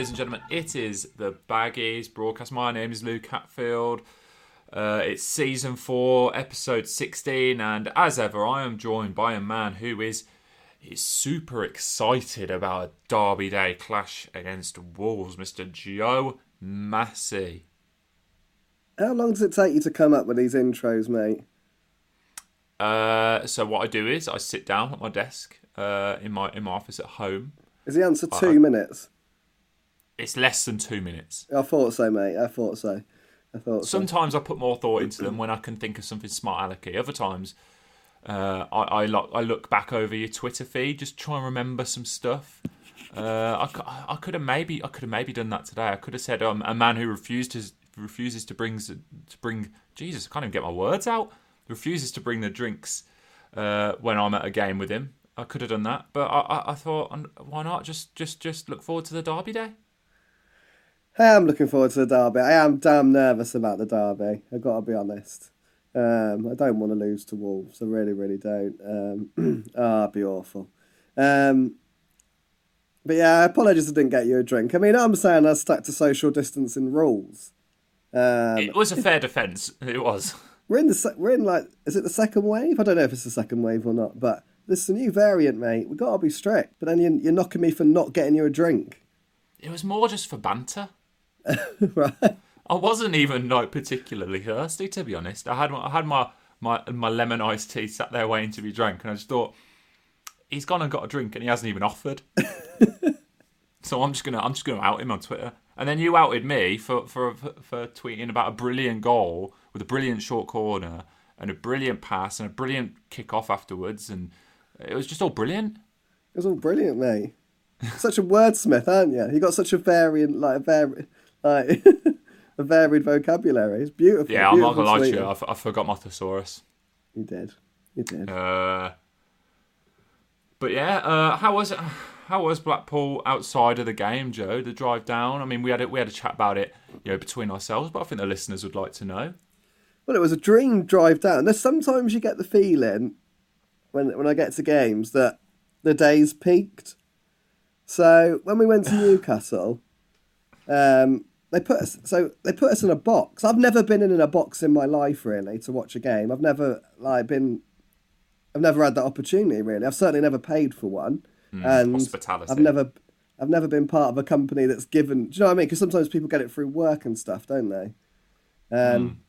Ladies and gentlemen. It is the Baggies broadcast. My name is Luke Hatfield. Uh, it's season four, episode 16, and as ever, I am joined by a man who is is super excited about a Derby Day clash against Wolves, Mr. Joe Massey. How long does it take you to come up with these intros, mate? Uh, so what I do is I sit down at my desk uh, in my in my office at home. Is the answer two minutes? It's less than two minutes. I thought so, mate. I thought so. I thought so. Sometimes I put more thought into them when I can think of something smart alecky. Other times, uh, I I look, I look back over your Twitter feed, just try and remember some stuff. Uh, I, I could have maybe I could have maybe done that today. I could have said um, a man who refused his refuses to bring to bring Jesus. I can't even get my words out. Refuses to bring the drinks uh, when I'm at a game with him. I could have done that, but I, I, I thought, why not? Just just just look forward to the Derby day. I am looking forward to the derby. I am damn nervous about the derby. I've got to be honest. Um, I don't want to lose to Wolves. I really, really don't. Um, oh, it'd be awful. Um, but yeah, apologies I didn't get you a drink. I mean, I'm saying I stuck to social distancing rules. Um, it was a fair defence. It was. We're in the we're in like is it the second wave? I don't know if it's the second wave or not, but this is a new variant, mate. We've got to be strict. But then you're, you're knocking me for not getting you a drink. It was more just for banter. right. I wasn't even like particularly thirsty, to be honest. I had my, I had my my my lemon iced tea sat there waiting to be drank, and I just thought he's gone and got a drink, and he hasn't even offered. so I'm just gonna I'm just gonna out him on Twitter, and then you outed me for for for tweeting about a brilliant goal with a brilliant short corner and a brilliant pass and a brilliant kick off afterwards, and it was just all brilliant. It was all brilliant, mate. such a wordsmith, aren't you? You got such a variant, like a very like a varied vocabulary. It's beautiful. Yeah, beautiful I'm not gonna lie to you. I, f- I forgot my thesaurus. You did. You did. Uh, but yeah, uh, how was it? How was Blackpool outside of the game, Joe? The drive down. I mean, we had a, we had a chat about it, you know, between ourselves. But I think the listeners would like to know. Well, it was a dream drive down. There's sometimes you get the feeling when when I get to games that the day's peaked. So when we went to Newcastle, um, they put us so they put us in a box. I've never been in a box in my life really to watch a game. I've never like been. I've never had that opportunity really. I've certainly never paid for one, Mm, and hospitality. I've never. I've never been part of a company that's given. Do you know what I mean? Because sometimes people get it through work and stuff, don't they? Um,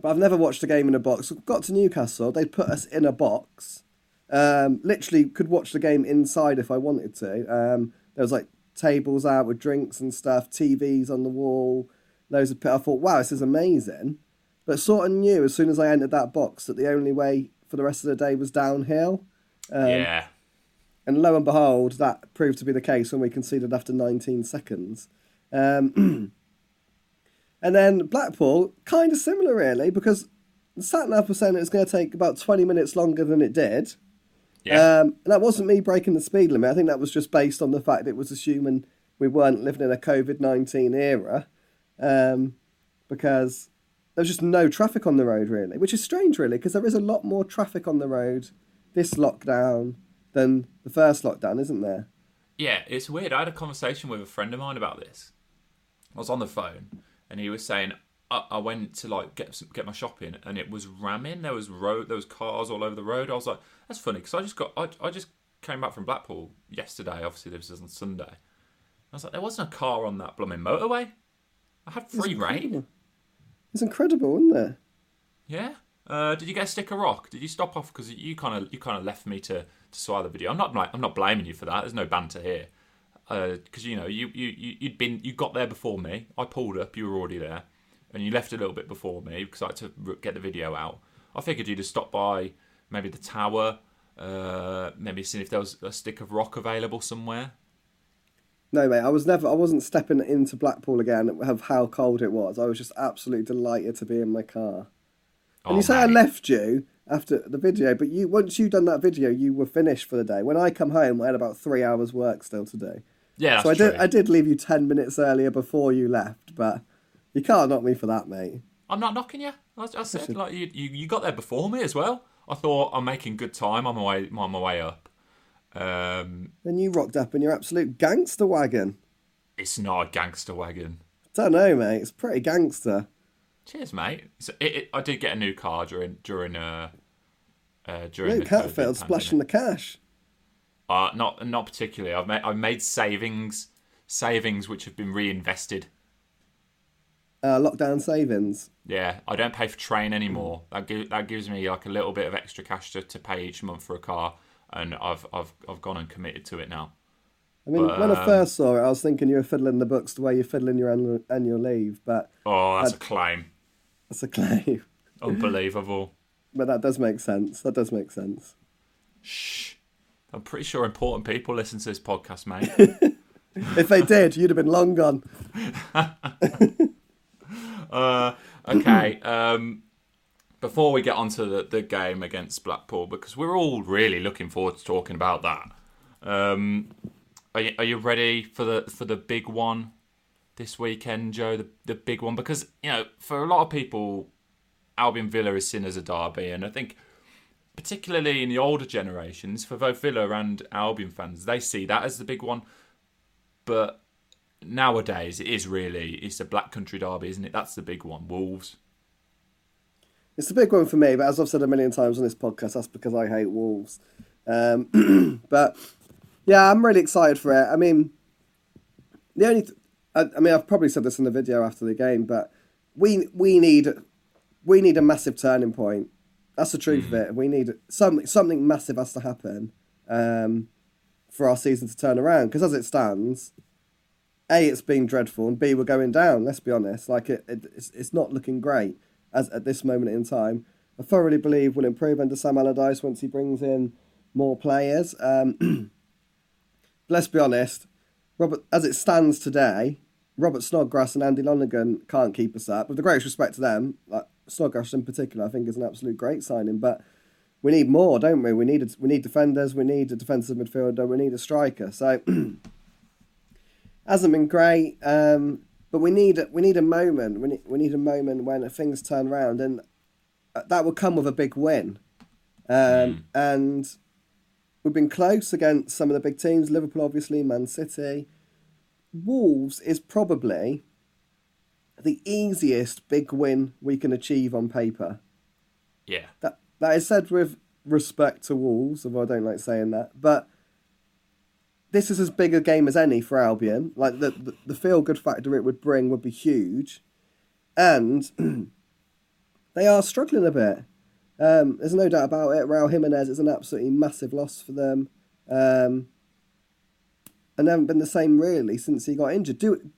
But I've never watched a game in a box. Got to Newcastle, they put us in a box. Um, literally could watch the game inside if I wanted to. Um, there was like tables out with drinks and stuff, TVs on the wall, loads of. I thought, wow, this is amazing. But sort of knew as soon as I entered that box that the only way for the rest of the day was downhill. Um, yeah. And lo and behold, that proved to be the case when we conceded after 19 seconds. Um, and then Blackpool, kind of similar, really, because the sat nav was saying it was going to take about 20 minutes longer than it did. Yeah. Um, and that wasn't me breaking the speed limit. I think that was just based on the fact it was assuming we weren't living in a COVID 19 era. Um, because there was just no traffic on the road, really, which is strange, really, because there is a lot more traffic on the road this lockdown than the first lockdown, isn't there? Yeah, it's weird. I had a conversation with a friend of mine about this. I was on the phone, and he was saying I, I went to like get some, get my shopping, and it was ramming. There was road, there was cars all over the road. I was like, that's funny because I just got I, I just came back from Blackpool yesterday. Obviously, this was on Sunday. I was like, there wasn't a car on that blooming motorway. I had free reign. It's incredible, isn't it? Yeah. Uh, did you get a stick of rock? Did you stop off because you kind of you kind of left me to to swallow the video? I'm not like I'm not blaming you for that. There's no banter here because you know you you- you'd been you got there before me. I pulled up. You were already there, and you left a little bit before me because I had to get the video out. I figured you'd have stopped by maybe the tower, uh, maybe seen if there was a stick of rock available somewhere. No, mate, I was never. I wasn't stepping into Blackpool again of how cold it was. I was just absolutely delighted to be in my car. And Oh, you say I left you after the video, but you once you'd done that video, you were finished for the day. When I come home, I had about three hours work still to do. Yeah, so I true. did. I did leave you ten minutes earlier before you left, but you can't knock me for that, mate. I'm not knocking you. I, I said like you, you you got there before me as well. I thought I'm making good time on my way on my way up. Um, Then you rocked up in your absolute gangster wagon. It's not a gangster wagon. Don't know, mate. It's pretty gangster. Cheers, mate. So it, it, I did get a new car during during uh, uh during Luke the Hatfield splashing the cash. Uh, not not particularly. I've made I've made savings savings which have been reinvested. Uh, lockdown savings. Yeah, I don't pay for train anymore. That gives that gives me like a little bit of extra cash to, to pay each month for a car, and I've I've I've gone and committed to it now. I mean, But, when I um, first saw it, I was thinking you were fiddling the books the way you're fiddling your annual, annual leave, but Oh, that's a claim. that's a claim. Unbelievable. but that does make sense. That does make sense. Shh. I'm pretty sure important people listen to this podcast, mate. If they did, you'd have been long gone. Uh, okay. Um, before we get onto the, the game against Blackpool, because we're all really looking forward to talking about that. Um, are you, are you ready for the for the big one this weekend, Joe? The the big one because you know for a lot of people, Albion Villa is seen as a derby, and I think particularly in the older generations, for both Villa and Albion fans, they see that as the big one. But nowadays, it is really it's a Black Country derby, isn't it? That's the big one. Wolves. It's a big one for me, but as I've said a million times on this podcast, that's because I hate Wolves. Um, but yeah, I'm really excited for it. I mean, the only, th- I, I mean, I've probably said this in the video after the game, but we we need we need a massive turning point. That's the truth of it. We need something something massive has to happen um, for our season to turn around. Because as it stands, a it's been dreadful, and b we're going down. Let's be honest. Like it, it it's, it's not looking great as at this moment in time. I thoroughly believe we'll improve under Sam Allardyce once he brings in more players. Um, let's be honest, Robert, as it stands today, Robert Snodgrass and Andy Lonergan can't keep us up. With the greatest respect to them, like Snodgrass in particular, I think is an absolute great signing. But we need more, don't we? We need a, we need defenders. We need a defensive midfielder. We need a striker. So hasn't been great. Um, but we need we need a moment. We need, we need a moment when things turn around, and uh, that will come with a big win. Um, And we've been close against some of the big teams. Liverpool, obviously, Man City. Wolves is probably the easiest big win we can achieve on paper. Yeah. That that is said with respect to Wolves, although I don't like saying that. But this is as big a game as any for Albion. Like the the, the feel good factor it would bring would be huge, and they are struggling a bit. Um, there's no doubt about it. Raul Jimenez is an absolutely massive loss for them, um, and they haven't been the same really since he got injured. Do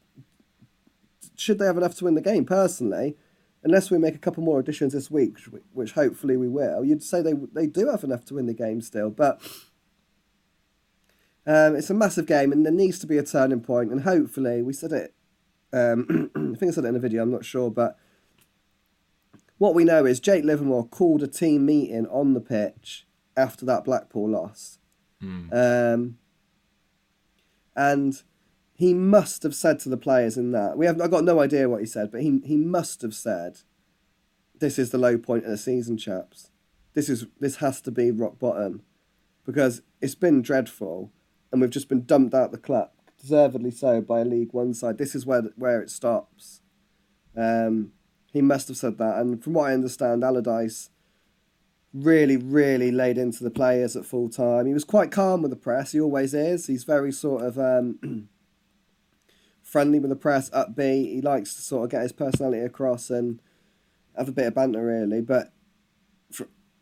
should they have enough to win the game? Personally, unless we make a couple more additions this week, which, which hopefully we will, you'd say they they do have enough to win the game still. But um, it's a massive game, and there needs to be a turning point. And hopefully, we said it. Um, I think I said it in a video. I'm not sure, but what we know is Jake Livermore called a team meeting on the pitch after that Blackpool loss, um, and he must have said to the players in that we have. I got no idea what he said, but he he must have said, "This is the low point of the season, chaps. This is this has to be rock bottom, because it's been dreadful, and we've just been dumped out the club, deservedly so, by a League One side. This is where where it stops." Um, he must have said that, and from what I understand, Allardyce really, really laid into the players at full time. He was quite calm with the press. He always is. He's very sort of um, friendly with the press, upbeat. He likes to sort of get his personality across and have a bit of banter, really. But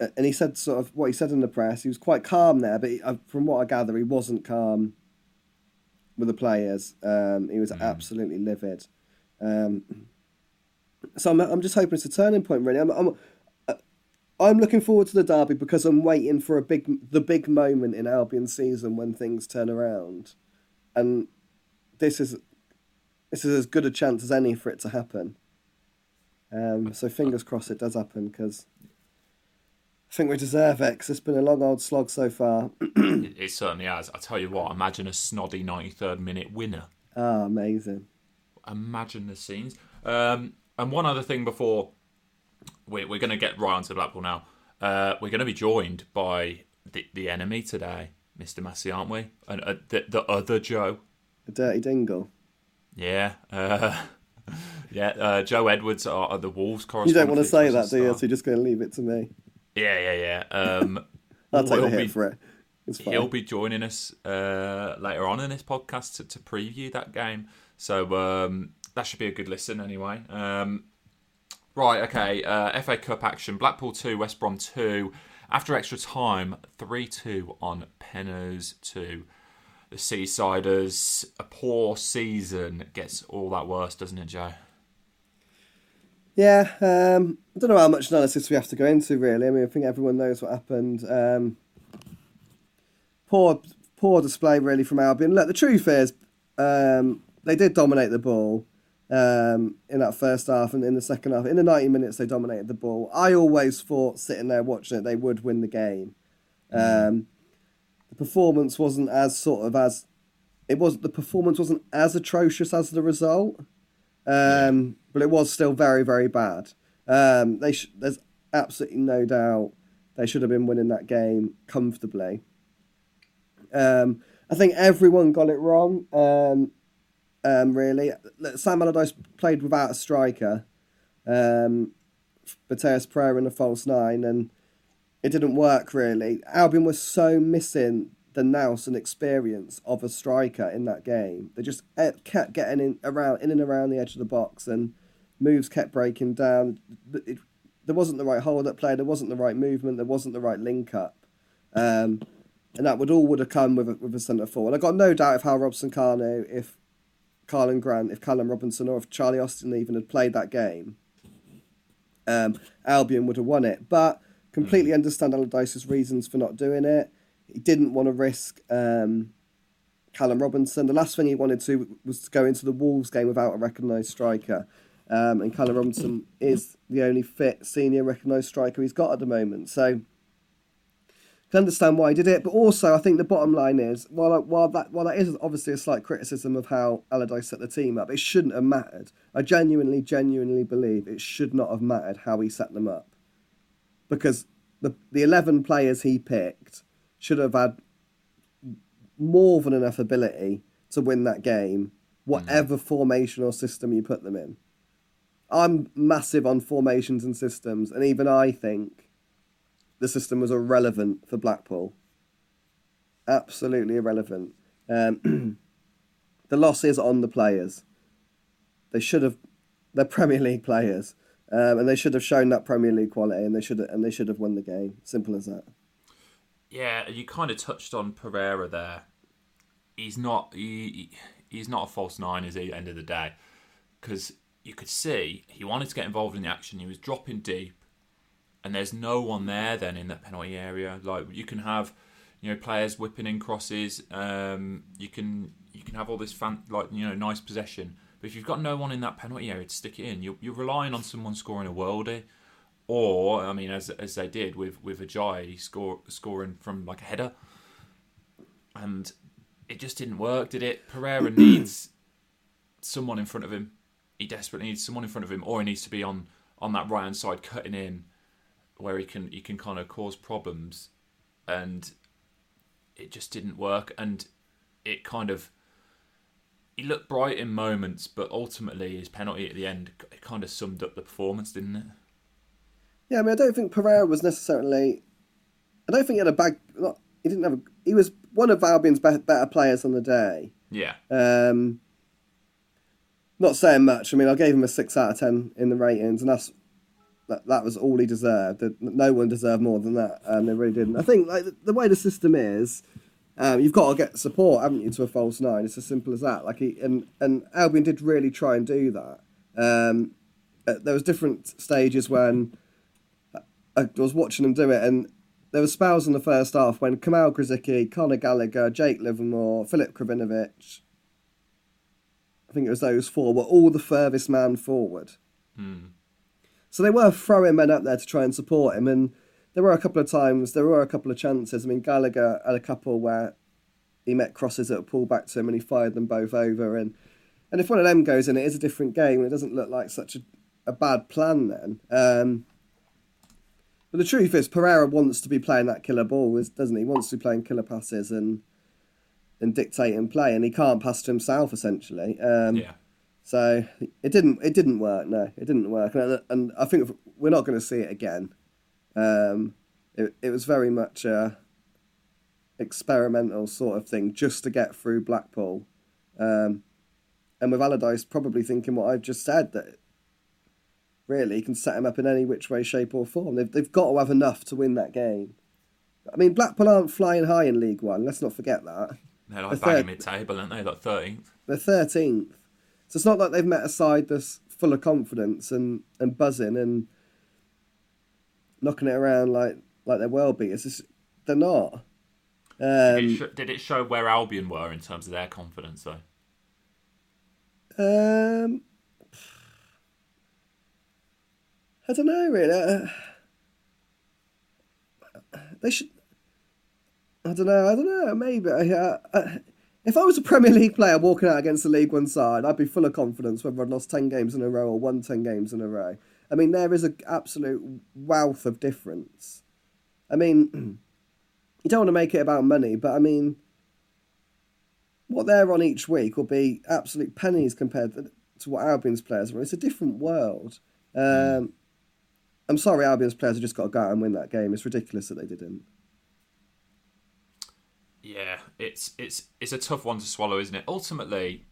and he said sort of what he said in the press. He was quite calm there, but he, uh, from what I gather, he wasn't calm with the players. Um, he was absolutely livid. Um, so I'm, I'm just hoping it's a turning point, really. I'm, I'm, uh, I'm looking forward to the derby because I'm waiting for a big, the big moment in Albion season when things turn around, and this is, this is as good a chance as any for it to happen. Um, so fingers crossed it does happen because I think we deserve it. Because it's been a long old slog so far. It, certainly has. I tell you what, imagine a snoddy 93rd minute winner. ah, amazing. Imagine the scenes. Um, and one other thing before we're, we're going to get right onto Blackpool now. Uh, we're going to be joined by the, the enemy today, Mr. Massey, aren't we? And uh, the, the other Joe. A dirty dingle. Yeah. Uh, yeah. Uh, Joe Edwards are, are the Wolves correspondent. You don't want to say that, do you? So you're just going to leave it to me. Yeah, yeah, yeah. Um, I'll take the he'll hit be- for it. It's fine. He'll be joining us uh, later on in this podcast to, to preview that game. So um, that should be a good listen anyway. Um, right, okay. Uh, FA Cup action Blackpool 2, West Brom 2. After extra time, 3 2 on Penners 2. The Seasiders, a poor season gets all that worse, doesn't it, Joe? Yeah, um, I don't know how much analysis we have to go into, really. I mean, I think everyone knows what happened. Um, poor, poor display, really, from Albion. Look, the truth is, um, they did dominate the ball um, in that first half and in the second half. In the 90 minutes, they dominated the ball. I always thought, sitting there watching it, they would win the game. Um, the performance wasn't as sort of as it was. The performance wasn't as atrocious as the result um, but it was still very, very bad. Um, they sh- there's absolutely no doubt they should have been winning that game comfortably. Um, I think everyone got it wrong. Um, um, really, Sam Allardyce played without a striker, um, Matheus Pereira in a false nine, and it didn't work really. Albion was so missing the nous and experience of a striker in that game. They just eh, kept getting in around in and around the edge of the box, and moves kept breaking down. It, there wasn't the right hold up play. There wasn't the right movement. There wasn't the right link up, um, and that would all would have come with a, with a centre forward. I've got no doubt if Hal Robson Kanu, if Karlan Grant, if Callum Robinson, or if Charlie Austin even had played that game, um, Albion would have won it. But completely understand Allardyce's reasons for not doing it. He didn't want to risk um, Callum Robinson. The last thing he wanted to was to go into the Wolves game without a recognised striker. Um, and Callum Robinson is the only fit senior recognised striker he's got at the moment. So I can understand why he did it, but also I think the bottom line is while while that while that is obviously a slight criticism of how Allardyce set the team up, it shouldn't have mattered. I genuinely, genuinely believe it should not have mattered how he set them up, because the the eleven players he picked should have had more than enough ability to win that game, whatever formation or system you put them in. I'm massive on formations and systems, and even I think the system was irrelevant for Blackpool. Absolutely irrelevant. Um, the loss is on the players. They should have. They're Premier League players, um, and they should have shown that Premier League quality, and they should have, and they should have won the game. Simple as that. Yeah, you kind of touched on Pereira there. He's not he, he's not a false nine, is he? At the end of the day, because you could see he wanted to get involved in the action. He was dropping deep, and there's no one there then in that penalty area. Like you can have, you know, players whipping in crosses. Um, you can you can have all this fan like you know nice possession, but if you've got no one in that penalty area to stick it in, you're, you're relying on someone scoring a worldie. Or I mean, as as they did with with Ajayi score scoring from like a header, and it just didn't work, did it? Pereira needs someone in front of him. He desperately needs someone in front of him, or he needs to be on on that right hand side cutting in, where he can he can kind of cause problems, and it just didn't work. And it kind of he looked bright in moments, but ultimately his penalty at the end it kind of summed up the performance, didn't it? Yeah, I mean, I don't think Pereira was necessarily. I don't think he had a bad. Not, he didn't have. A, he was one of Albion's be- better players on the day. Yeah. Um, not saying much. I mean, I gave him a six out of ten in the ratings, and that's that. That was all he deserved. No one deserved more than that, and they really didn't. I think like the, the way the system is, um, you've got to get support, haven't you, to a false nine? It's as simple as that. Like he and and Albion did really try and do that. Um, uh, there was different stages when I was watching them do it, and there were spells in the first half when Kamal Grosicki, Conor Gallagher, Jake Livermore, Filip Krovinovic, I think it was those four, were all the furthest man forward. So they were throwing men up there to try and support him, and there were a couple of times, there were a couple of chances. I mean, Gallagher had a couple where he met crosses that were pulled back to him, and he fired them both over. And and if one of them goes in, it is a different game. It doesn't look like such a, a bad plan then. Um, but the truth is, Pereira wants to be playing that killer ball, doesn't he? He wants to be playing killer passes and and dictating play, and he can't pass to himself essentially. Um, Yeah. So it didn't it didn't work. No, it didn't work, and, and I think we're not going to see it again. Um, it it was very much a experimental sort of thing just to get through Blackpool, um, and with Allardyce probably thinking what I've just said that really can set him up in any which way, shape or form. They've they've got to have enough to win that game. I mean, Blackpool aren't flying high in League One. Let's not forget that. They're like banging mid-table, aren't they? Like thirteenth. They're thirteenth. So it's not like they've met a side that's full of confidence and, and buzzing and knocking it around like like they're well beaters. It's, just, they're not. Um, did, it sh- did, it show where Albion were in terms of their confidence, though? Um, I don't know really. Uh, they should. I don't know. I don't know. Maybe. Uh, uh, if I was a Premier League player walking out against the League One side, I'd be full of confidence whether I'd lost 10 games in a row or won 10 games in a row. I mean, there is an absolute wealth of difference. I mean, you don't want to make it about money, but I mean, what they're on each week will be absolute pennies compared to, to what Albion's players are. It's a different world. Um, I'm sorry, Albion's players have just got to go out and win that game. It's ridiculous that they didn't. Yeah, it's it's it's a tough one to swallow, isn't it? Ultimately,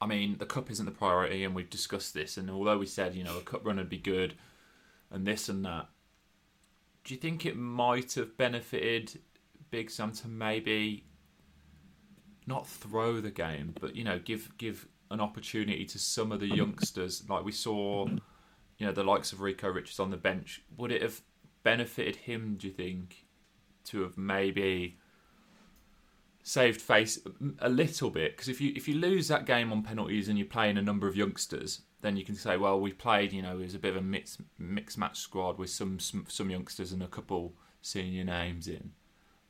I mean, the cup isn't the priority, and we've discussed this. And although we said, you know, a cup run would be good, and this and that, do you think it might have benefited Big Sam to maybe not throw the game, but you know, give give an opportunity to some of the um, youngsters, like we saw, you know, the likes of Rico Richards on the bench? Would it have benefited him? Do you think to have maybe saved face a little bit because if you if you lose that game on penalties and you're playing a number of youngsters, then you can say, well, we played, you know, it was a bit of a mixed mixed match squad with some some, some youngsters and a couple senior names in,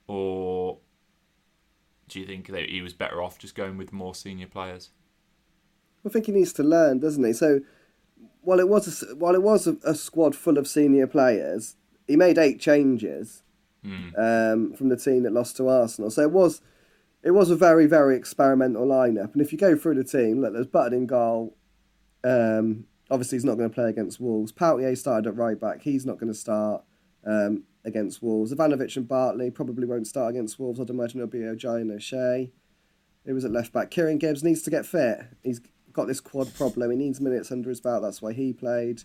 or do you think that he was better off just going with more senior players? I think he needs to learn, doesn't he? So while it was a, while it was a, a squad full of senior players, he made eight changes mm. um, from the team that lost to Arsenal. So it was it was a very, very experimental lineup. And if you go through the team, look, there's Button in goal. Um, obviously, he's not going to play against Wolves. Peltier started at right back. He's not going to start um, against Wolves. Ivanovic and Bartley probably won't start against Wolves. I'd imagine it'll be Ajayi and O'Shea. It was at left back. Kieran Gibbs needs to get fit. He's got this quad problem. He needs minutes under his belt. That's why he played.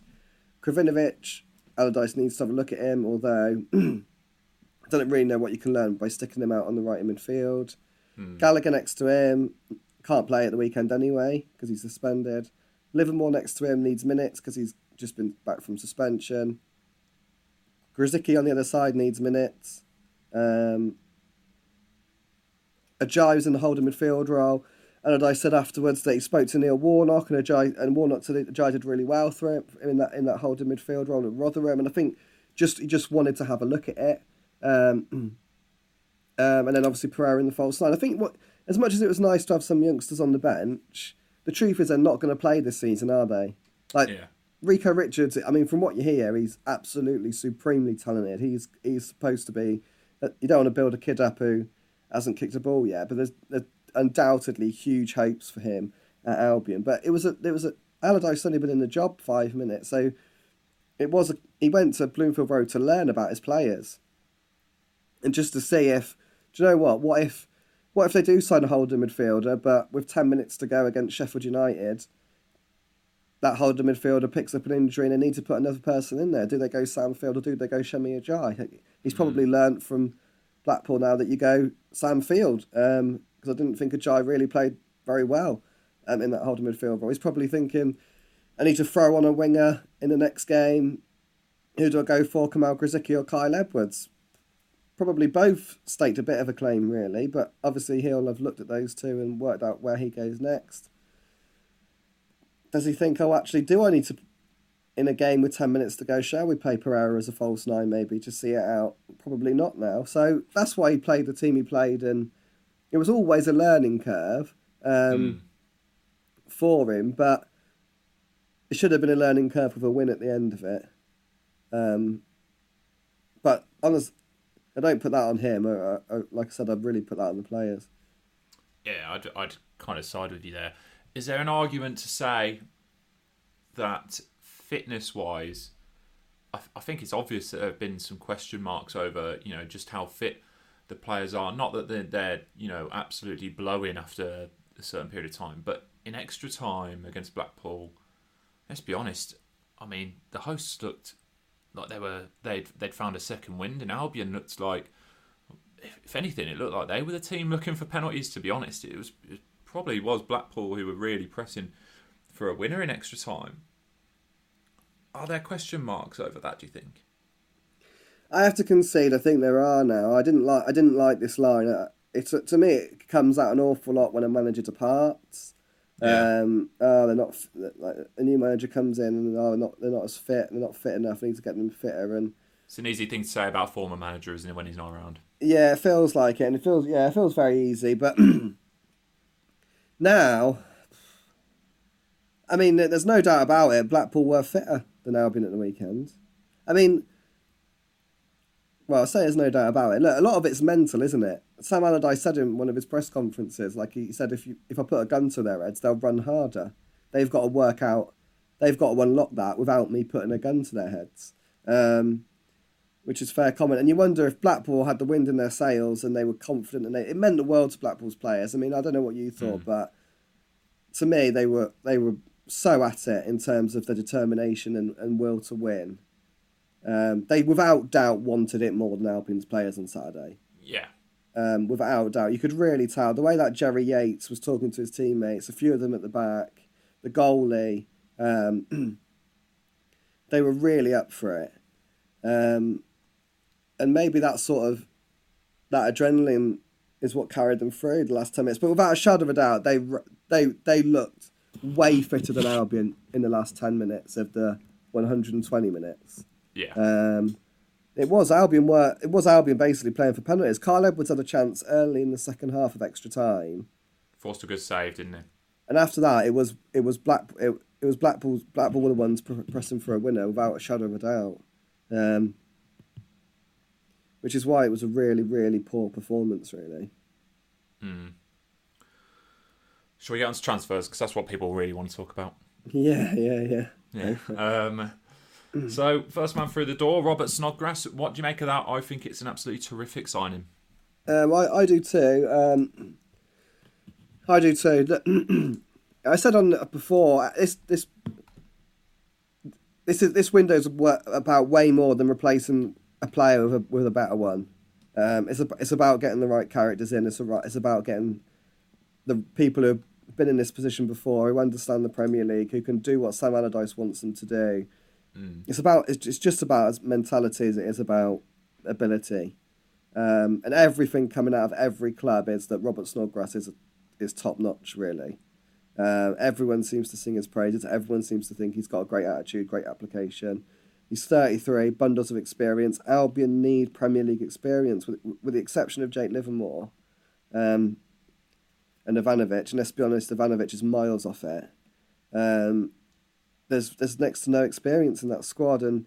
Krovinovic, Allardyce needs to have a look at him, although I don't really know what you can learn by sticking him out on the right in midfield. Mm. Gallagher next to him can't play at the weekend anyway because he's suspended. Livermore next to him needs minutes because he's just been back from suspension. Grosicki on the other side needs minutes. Um, Ajayi in the holding midfield role. And I said afterwards that he spoke to Neil Warnock and Ajayi, and Warnock said Ajayi did really well through it in that in that holding midfield role at Rotherham. And I think just he just wanted to have a look at it. Um, Um, and then obviously Pereira in the false nine. I think what as much as it was nice to have some youngsters on the bench, the truth is they're not going to play this season, are they? Like yeah. Rico Richards. I mean, from what you hear, he's absolutely supremely talented. He's he's supposed to be. Uh, you don't want to build a kid up who hasn't kicked a ball yet, but there's, there's undoubtedly huge hopes for him at Albion. But it was a it was a Allardyce only been in the job five minutes, so it was a, he went to Bloomfield Road to learn about his players and just to see if do you know what? What if what if they do sign a holding midfielder, but with ten minutes to go against Sheffield United, that holding midfielder picks up an injury and they need to put another person in there? Do they go Sam Field or do they go Semi Ajayi? He's probably mm. learnt from Blackpool now that you go Sam Field because um, I didn't think Ajayi really played very well um, in that holding midfield role. He's probably thinking, I need to throw on a winger in the next game. Who do I go for, Kamal Grosicki or Kyle Edwards? Probably both staked a bit of a claim, really, but obviously he'll have looked at those two and worked out where he goes next. Does he think, oh, actually, do I need to, in a game with 10 minutes to go, shall we play Pereira as a false nine maybe to see it out? Probably not now. So that's why he played the team he played, and it was always a learning curve um, mm. for him, but it should have been a learning curve with a win at the end of it. Um, but honest, I don't put that on him. I, I, like I said, I'd really put that on the players. Yeah, I'd, I'd kind of side with you there. is there an argument to say that fitness wise, I, th- I think it's obvious that there have been some question marks over, you know, just how fit the players are. Not that they're, they're you know, absolutely blowing after a certain period of time, but in extra time against Blackpool, let's be honest. I mean, the hosts looked like they were they'd they'd found a second wind, and Albion looked like, if anything, it looked like they were the team looking for penalties. To be honest, it was it probably was Blackpool who were really pressing for a winner in extra time. Are there question marks over that? Do you think? I have to concede. I think there are now. I didn't like. I didn't like this line. Uh, It's to me, it comes out an awful lot when a manager departs. Yeah. Um, oh, they're not like a new manager comes in and oh, they're not they're not as fit. They're not fit enough. I need to get them fitter. And It's an easy thing to say about former manager, isn't it, when he's not around? yeah, it feels like it, and it feels yeah, it feels very easy. But now, I mean, there's no doubt about it. Blackpool were fitter than Albion at the weekend. I mean, well, I say there's no doubt about it. Look, a lot of it's mental, isn't it? Sam Allardyce said in one of his press conferences, like he said, if you if I put a gun to their heads, they'll run harder. They've got to work out. They've got to unlock that without me putting a gun to their heads. Um, which is fair comment. And you wonder if Blackpool had the wind in their sails and they were confident, and they, it meant the world to Blackpool's players. I mean, I don't know what you thought, but to me, they were they were so at it in terms of the determination and, and will to win. Um, they without doubt wanted it more than Albion's players on Saturday. Yeah. Um, without doubt, you could really tell the way that Jerry Yates was talking to his teammates. A few of them at the back, the goalie, um, they were really up for it. Um, and maybe that sort of that adrenaline is what carried them through the last ten minutes. But without a shadow of a doubt, they they they looked way fitter than Albion in the last ten minutes of the 120 minutes. Yeah. Um, it was Albion were it was Albion basically playing for penalties. Kyle Edwards had a chance early in the second half of extra time, Forced a good save, didn't he? and after that it was it was Black it, it was Blackpool Blackpool were the ones pressing for a winner without a shadow of a doubt. Um, which is why it was a really really poor performance. Really, Shall we get on to transfers? Because that's what people really want to talk about. yeah, yeah, yeah. Yeah. um, so, first man through the door, Robert Snodgrass. What do you make of that? I think it's an absolutely terrific signing. Um, I, I do too. Um, I do too. I said on before this this this is this window's about way more than replacing a player with a with a better one. Um, it's a, it's about getting the right characters in. It's a, it's about getting the people who've been in this position before, who understand the Premier League, who can do what Sam Allardyce wants them to do. It's about it's just, about as mentality as it is about ability. Um, and everything coming out of every club is that Robert Snodgrass is is top notch. Really, uh, everyone seems to sing his praises. Everyone seems to think he's got a great attitude, great application. He's thirty three, bundles of experience. Albion need Premier League experience, with with the exception of Jake Livermore, um, and Ivanovic. And let's be honest, Ivanovic is miles off it. Um, there's there's next to no experience in that squad, and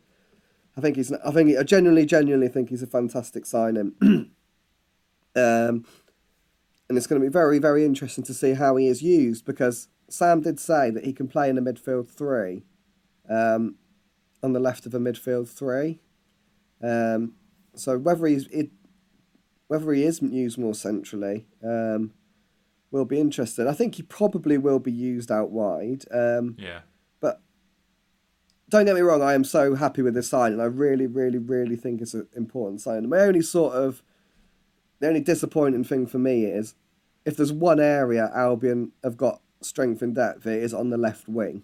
I think he's. I think I genuinely, genuinely think he's a fantastic signing. um, and it's going to be very, very interesting to see how he is used because Sam did say that he can play in a midfield three, um, on the left of a midfield three. Um, so whether he's it, whether he is used more centrally, um, will be interesting. I think he probably will be used out wide. Um, Yeah. Don't get me wrong, I am so happy with this sign, and I really, really, really think it's an important sign. My only sort of the only disappointing thing for me is if there's one area Albion have got strength and depth, it is on the left wing.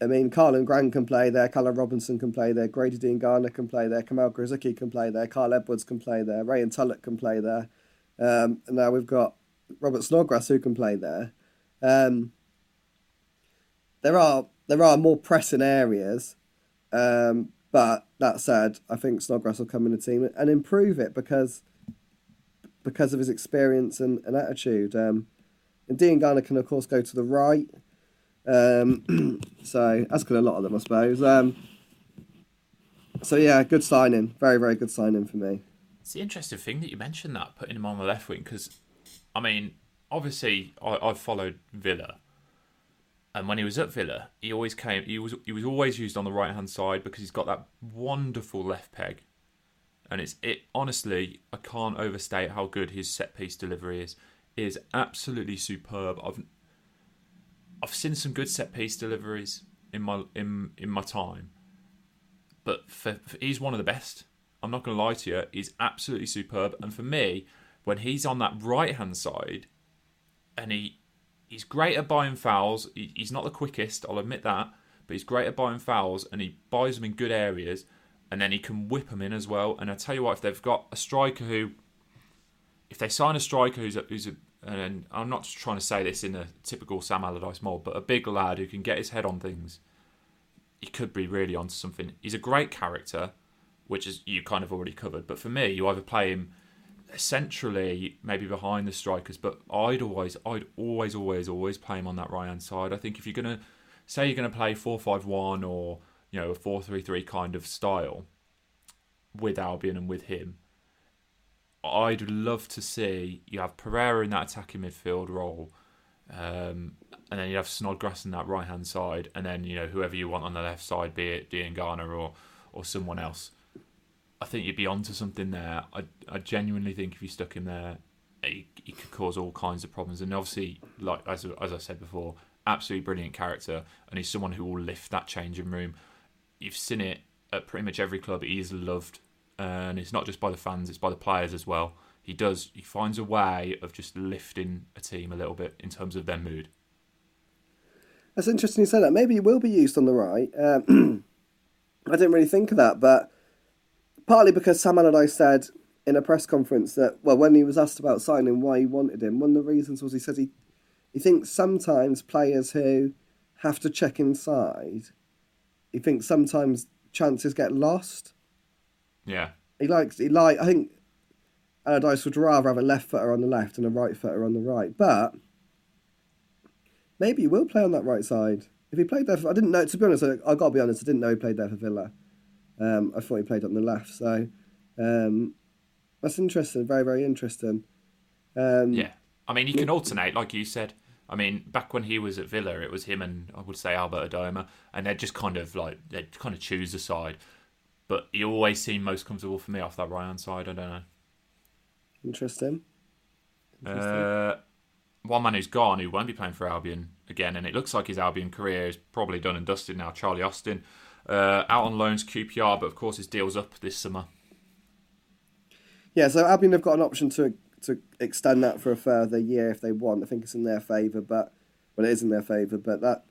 I mean, Karlan Grant can play there, Callum Robinson can play there, Grady Diangana can play there, Kamal Grosicki can play there, Kyle Edwards can play there, Rayhaan Tulloch can play there. Um, and now we've got Robert Snodgrass who can play there. Um, there are there are more pressing areas, um, but that said, I think Snodgrass will come in the team and improve it because because of his experience and, and attitude. Um, and Diangana can of course go to the right, um, so as can a lot of them, I suppose. Um, so yeah, good signing, very very good signing for me. It's the interesting thing that you mentioned that putting him on the left wing because, I mean, obviously I, I've followed Villa, and when he was at Villa, he always came. He was he was always used on the right hand side because he's got that wonderful left peg, and it's it. Honestly, I can't overstate how good his set piece delivery is. It is absolutely superb. I've I've seen some good set piece deliveries in my in in my time, but for, for, he's one of the best. I'm not going to lie to you. He's absolutely superb, and for me, when he's on that right hand side, and he he's great at buying fouls. He, he's not the quickest, I'll admit that, but he's great at buying fouls, and he buys them in good areas, and then he can whip them in as well. And I tell you what, if they've got a striker who, if they sign a striker who's a, who's a and I'm not trying to say this in a typical Sam Allardyce mold, but a big lad who can get his head on things, he could be really onto something. He's a great character, which is you kind of already covered. But for me, you either play him centrally, maybe behind the strikers, but I'd always, I'd always, always, always play him on that right hand side. I think if you're gonna say you're gonna play four five one or you know a four three three kind of style with Albion and with him, I'd love to see you have Pereira in that attacking midfield role. Um, and then you have Snodgrass in that right hand side, and then you know whoever you want on the left side, be it Diangana or or someone else. I think you'd be onto something there. I, I genuinely think if you stuck him there, he, he could cause all kinds of problems. And obviously, like as as I said before, absolutely brilliant character, and he's someone who will lift that changing room. You've seen it at pretty much every club. He is loved, and it's not just by the fans; it's by the players as well. He does. He finds a way of just lifting a team a little bit in terms of their mood. That's interesting you say that. Maybe he will be used on the right. Um, I didn't really think of that, but partly because Sam Allardyce said in a press conference that, well, when he was asked about signing why he wanted him, one of the reasons was he said he, he thinks sometimes players who have to check inside, he thinks sometimes chances get lost. Yeah. He likes, he like, I think Allardyce would rather have a left footer on the left and a right footer on the right, but maybe he will play on that right side. If he played there, for, I didn't know. To be honest, I, I got to be honest. I didn't know he played there for Villa. Um, I thought he played on the left, so um, that's interesting. Very, very interesting. Um, yeah, I mean, he can alternate, like you said. I mean, back when he was at Villa, it was him and I would say Albert Adomah, and they'd just kind of like they'd kind of choose a side. But he always seemed most comfortable for me off that right hand side. I don't know. Interesting. Interesting. Uh, one man who's gone, who won't be playing for Albion again, and it looks like his Albion career is probably done and dusted now. Charlie Austin uh, out on loans QPR, but of course his deal's up this summer. Yeah, so Albion have got an option to to extend that for a further year if they want. I think it's in their favour, but well, it is in their favour. But that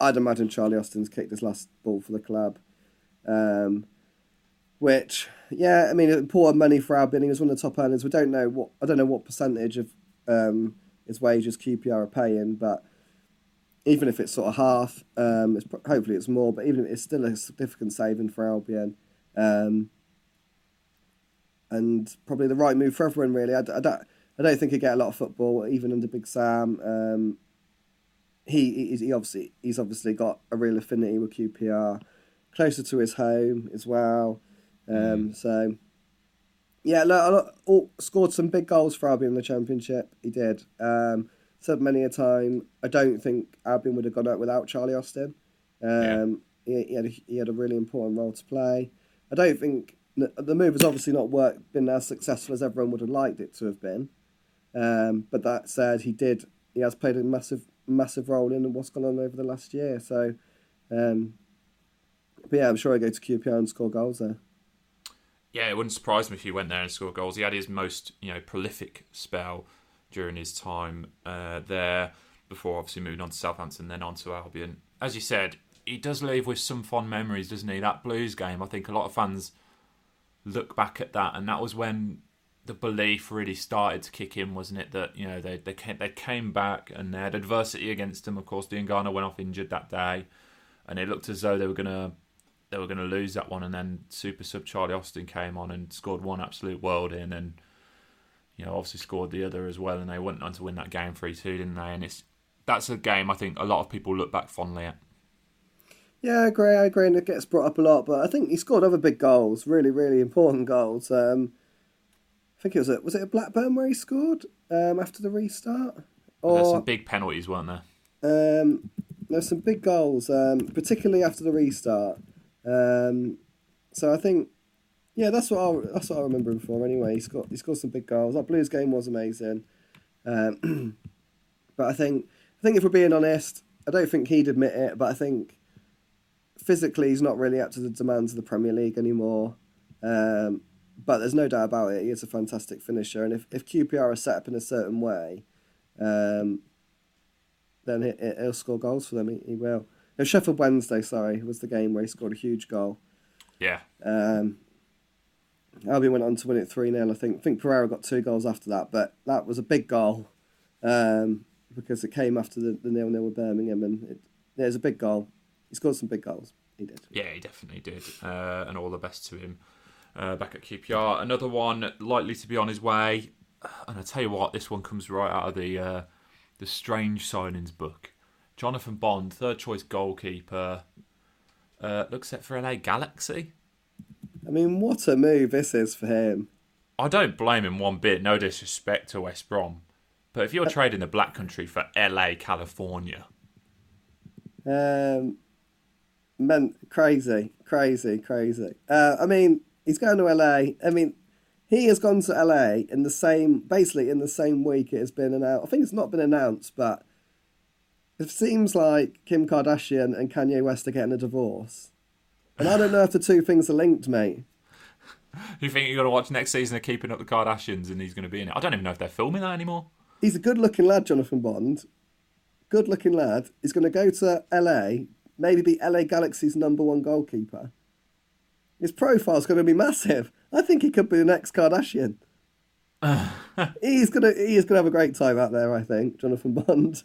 I'd imagine Charlie Austin's kicked his last ball for the club, um, which yeah, I mean important money for Albion. He was one of the top earners. We don't know what I don't know what percentage of um, his wages QPR are paying, but even if it's sort of half, um, it's, hopefully it's more, but even if it's still a significant saving for Albion. Um, and probably the right move for everyone, really. I, I, don't, I don't think he'd get a lot of football, even under Big Sam. Um, he, he obviously he's obviously got a real affinity with QPR, closer to his home as well. Um, mm. So, yeah, look, oh, scored some big goals for Albion in the Championship. He did. Um, said many a time, I don't think Albion would have gone out without Charlie Austin. Um, yeah. he, he, had a, he had a really important role to play. I don't think the move has obviously not worked, been as successful as everyone would have liked it to have been. Um, but that said, he did. He has played a massive, massive role in what's gone on over the last year. So, um, but yeah, I'm sure I go to QPR and score goals there. Yeah, it wouldn't surprise me if he went there and scored goals. He had his most, you know, prolific spell during his time uh, there before obviously moving on to Southampton, then on to Albion. As you said, he does leave with some fond memories, doesn't he? That Blues game, I think a lot of fans look back at that, and that was when the belief really started to kick in, wasn't it? That you know they they came, they came back and they had adversity against them. Of course, Diangana went off injured that day, and it looked as though they were gonna they were gonna lose that one. And then super sub Charlie Austin came on and scored one absolute world in, and you know, obviously scored the other as well, and they went on to win that game three two, didn't they? And it's that's a game I think a lot of people look back fondly at. Yeah, I agree. I agree, and it gets brought up a lot. But I think he scored other big goals, really, really important goals. Um, I think it was a, was it a Blackburn where he scored um, after the restart? There's Or some big penalties, weren't there? um, there's some big goals, um, particularly after the restart. Um, so I think, yeah, that's what I that's what I remember him for. Anyway, he scored he scored some big goals. That Blues game was amazing, um, but I think I think if we're being honest, I don't think he'd admit it, but I think physically he's not really up to the demands of the Premier League anymore. Um, but there's no doubt about it. He is a fantastic finisher, and if, if QPR are set up in a certain way, um, then he, he'll score goals for them. He, he will. No, Sheffield Wednesday, sorry, was the game where he scored a huge goal. Yeah. Um, Albion went on to win it 3 0. I think. I think Pereira got two goals after that, but that was a big goal um, because it came after the, the nil nil with Birmingham, and it, it was a big goal. He scored some big goals. He did. Yeah, he definitely did. Uh, and all the best to him uh, back at QPR. Another one likely to be on his way. And I tell you what, this one comes right out of the uh, the strange signings book. Jonathan Bond, third choice goalkeeper, uh, looks set for LA Galaxy. I mean, what a move this is for him. I don't blame him one bit. No disrespect to West Brom, but if you're trading the Black Country for LA California, Um, man, crazy, crazy, crazy. Uh, I mean, he's going to LA. I mean, he has gone to LA in the same, basically in the same week it has been announced. I think it's not been announced, but it seems like Kim Kardashian and Kanye West are getting a divorce. And I don't know if the two things are linked, mate. you think you're going to watch next season of Keeping Up the Kardashians and he's going to be in it? I don't even know if they're filming that anymore. He's a good-looking lad, Jonathan Bond. Good-looking lad. He's going to go to LA, maybe be LA Galaxy's number one goalkeeper. His profile's going to be massive. I think he could be the next Kardashian. he's gonna he is gonna have a great time out there. I think Jonathan Bond.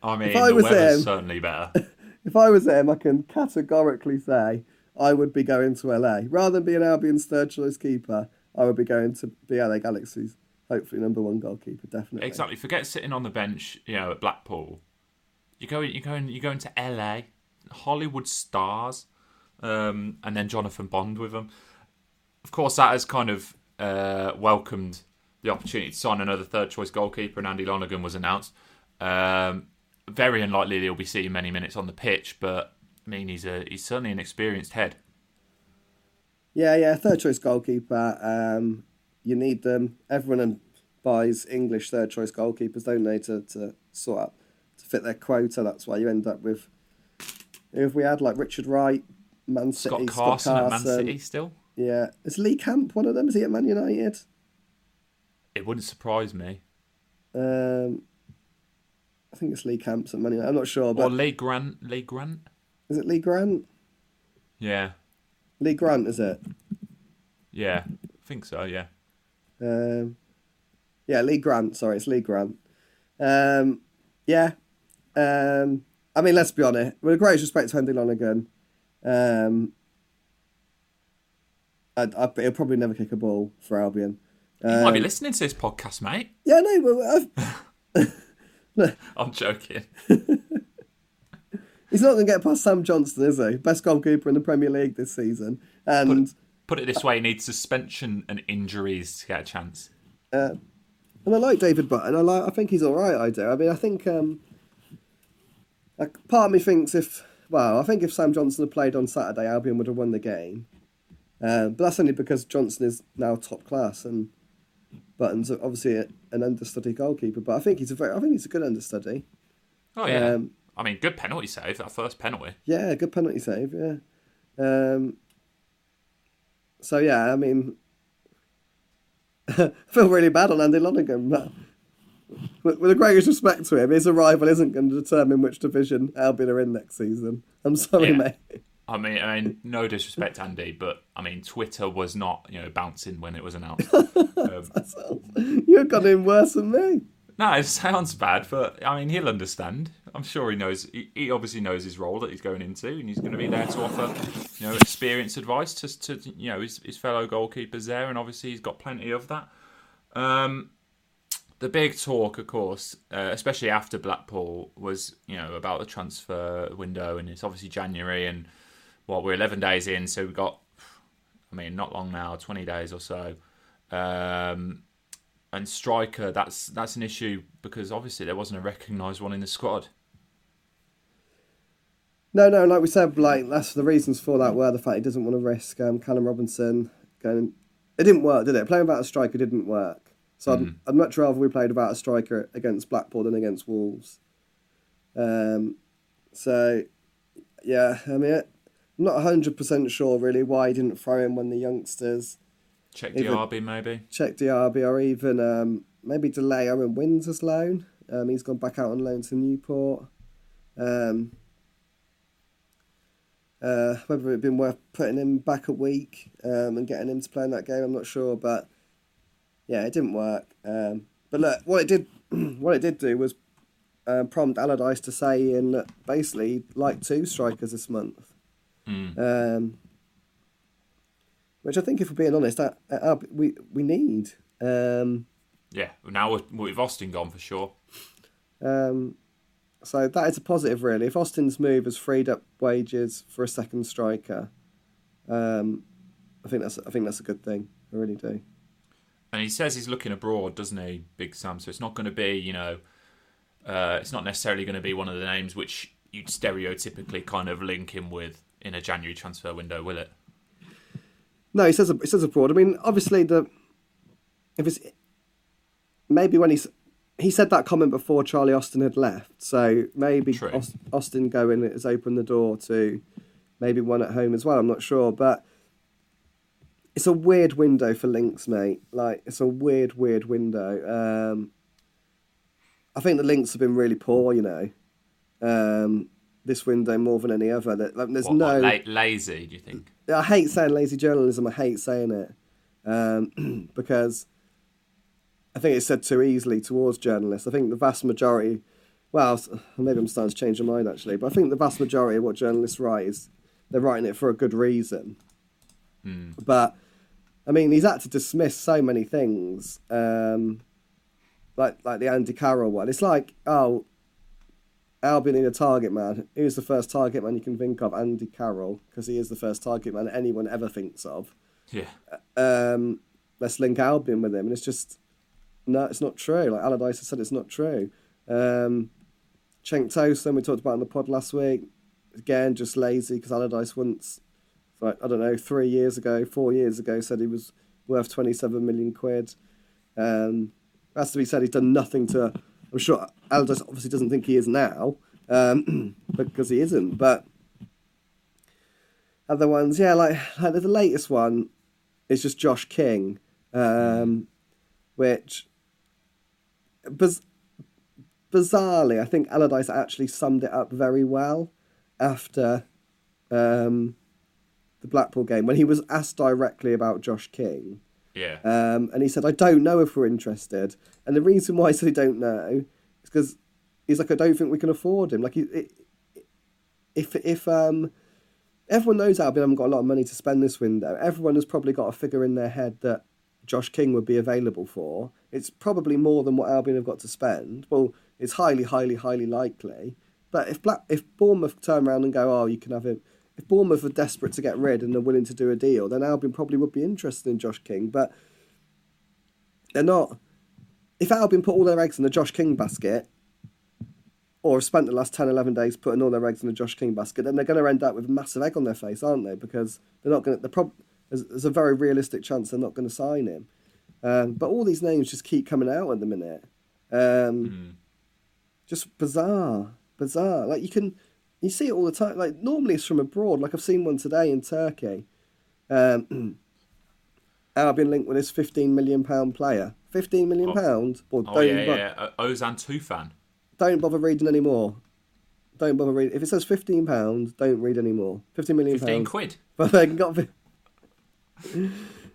I mean, If I the was weather's him- certainly better. if I was him, I can categorically say I would be going to LA rather than being Albion's third choice keeper. I would be going to be LA Galaxy's hopefully number one goalkeeper. Definitely. Exactly. Forget sitting on the bench, you know, at Blackpool. You go, you going, you going to LA, Hollywood stars, um, and then Jonathan Bond with them. Of course, that has kind of uh, welcomed the opportunity to sign another third choice goalkeeper, and Andy Lonergan was announced. Um, very unlikely he'll be seeing many minutes on the pitch, but I mean, he's a he's certainly an experienced head. Yeah, yeah, third choice goalkeeper. Um, you need them. Everyone buys English third choice goalkeepers, don't they, to, to sort out to fit their quota. That's why you end up with. If we had like Richard Wright, Man City, Scott Carson at Man City still. Yeah, is Lee Camp one of them? Is he at Man United? It wouldn't surprise me. Um, I think it's Lee Camp's at Man United. I'm not sure, but Or Lee Grant. Lee Grant. Is it Lee Grant? Yeah, Lee Grant, is it? yeah, I think so. Yeah. Um, yeah, Lee Grant. Sorry, it's Lee Grant. Um, yeah. Um, I mean, let's be honest. With the greatest respect to Andy Lonergan, um, I'd, I'd, he'll probably never kick a ball for Albion. You might be Um, listening to this podcast, mate. yeah, no, I've, I'm joking. he's not going to get past Sam Johnstone, is he? Best goalkeeper in the Premier League this season. And Put it this way: he needs suspension and injuries to get a chance. Uh, and I like David Button. I like. I think he's all right. I do. I mean, I think um, like, part of me thinks if well, I think if Sam Johnstone had played on Saturday, Albion would have won the game. Um, but that's only because Johnstone is now top class and Button's obviously a, an understudy goalkeeper. But I think he's a very. I think he's a good understudy. Oh yeah. Um, I mean, good penalty save. That first penalty. Yeah, good penalty save. Yeah. Um, so yeah, I mean, I feel really bad on Andy Lonergan, but with, with the greatest respect to him, his arrival isn't going to determine which division Albion are in next season. I'm sorry, Yeah. mate. I mean, I mean, no disrespect, Andy, but I mean, Twitter was not, you know, bouncing when it was announced. um, You've got in worse than me. No, it sounds bad, but I mean, he'll understand. I'm sure he knows. He, he obviously knows his role that he's going into, and he's going to be there to offer, you know, experience advice to, to you know, his, his fellow goalkeepers there, and obviously he's got plenty of that. Um, the big talk, of course, uh, especially after Blackpool, was you know about the transfer window, and it's obviously January, and what we're 11 days in, so we've got, I mean, not long now, 20 days or so. Um, and striker, that's that's an issue because obviously there wasn't a recognised one in the squad. No, no, like we said, like that's the reasons for that were the fact he doesn't want to risk um, Callum Robinson going. It didn't work, did it? Playing without a striker didn't work. So I'd, Mm. I'd much rather we played without a striker against Blackpool than against Wolves. Um, so yeah, I mean, I'm not hundred percent sure really why he didn't throw in when the youngsters Check Diaby maybe. check Diaby or even um, maybe delay Owen Windsor's loan. Um, he's gone back out on loan to Newport. Um, uh, whether it'd been worth putting him back a week um, and getting him to play in that game, I'm not sure. But yeah, it didn't work. Um, but look, what it did, what it did do was uh, prompt Allardyce to say in that basically like two strikers this month. Mm. Um, which I think, if we're being honest, that, uh, we we need. Um, Yeah, now we've Austin gone for sure. um, so that is a positive, really. If Austin's move has freed up wages for a second striker, um, I think that's I think that's a good thing. I really do. And he says he's looking abroad, doesn't he, Big Sam? So it's not going to be, you know, uh, it's not necessarily going to be one of the names which you'd stereotypically kind of link him with in a January transfer window, will it? No, he says he says abroad. I mean, obviously the if it's maybe when he's he said that comment before Charlie Austin had left, so maybe True. Aus- Austin going has opened the door to maybe one at home as well. I'm not sure, but it's a weird window for links, mate. Like it's a weird, weird window. Um, I think the links have been really poor, you know. Um, this window more than any other. That like, there's What, no lazy, do you think? I hate saying lazy journalism. I hate saying it um, because I think it's said too easily towards journalists. I think the vast majority, well, maybe I'm starting to change my mind actually, but I think the vast majority of what journalists write is they're writing it for a good reason. But I mean, he's had to dismiss so many things, um, like like the Andy Carroll one. It's like, oh, Albion need a target man. Who's the first target man you can think of? Andy Carroll, because he is the first target man anyone ever thinks of. Yeah. Um, let's link Albion with him, and it's just no, it's not true. Like Allardyce has said, it's not true. Um, Cenk Tosun, we talked about in the pod last week. Again, just lazy because Allardyce once, like I don't know, three years ago, four years ago, said he was worth twenty-seven million quid. Um, has to be said, he's done nothing to. I'm sure Allardyce obviously doesn't think he is now, um, because he isn't. But other ones, yeah, like, like the latest one is just Josh King, um, which biz- bizarrely, I think Allardyce actually summed it up very well after um, the Blackpool game when he was asked directly about Josh King. Yeah. Um, and he said, I don't know if we're interested. And the reason why he said he don't know because he's like, I don't think we can afford him. Like, he, it, if if um, everyone knows Albion haven't got a lot of money to spend this window, everyone has probably got a figure in their head that Josh King would be available for. It's probably more than what Albion have got to spend. Well, it's highly, highly, highly likely. But if Black, if Bournemouth turn around and go, oh, you can have him. If Bournemouth are desperate to get rid and are willing to do a deal, then Albion probably would be interested in Josh King. But they're not. If Albion put all their eggs in the Josh King basket, or have spent the last 10, 11 days putting all their eggs in the Josh King basket, then they're going to end up with a massive egg on their face, aren't they? Because they're not going to. The prob- there's, there's a very realistic chance they're not going to sign him. Um, but all these names just keep coming out at the minute. Um, Just bizarre, bizarre. Like you can, you see it all the time. Like normally it's from abroad. Like I've seen one today in Turkey. Um, Albion linked with this 15 million pound player. 15 million Oh. pound. Well, Oh don't yeah, bo- yeah. Ozan Tufan. don't bother reading anymore. Don't bother reading. If it says fifteen pounds, don't read anymore. Fifteen million Fifteen pounds. quid. But they got. fi-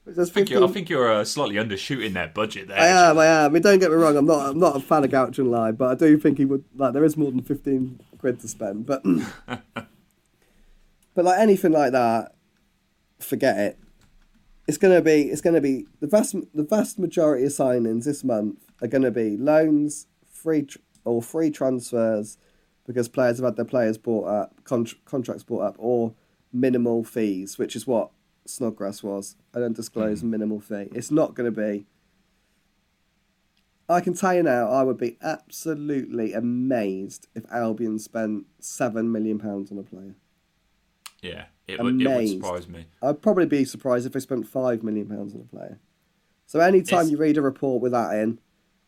It says I think you're, I think you're uh, slightly undershooting their budget there. I am, I am. I mean, don't get me wrong. I'm not. I'm not a fan of Gouch and Lie, but I do think he would. Like, there is more than fifteen quid to spend. But, but like anything like that, forget it. It's gonna be. It's gonna be the vast. The vast majority of signings this month are gonna be loans, free tr- or free transfers, because players have had their players bought up, con- contracts bought up, or minimal fees, which is what Snodgrass was an undisclosed hmm. minimal fee. It's not going to be. I can tell you now, I would be absolutely amazed if Albion spent seven million pounds on a player. Yeah, it would, it would surprise me. I'd probably be surprised if they spent five million pounds on a player. So anytime It's- you read a report with that in,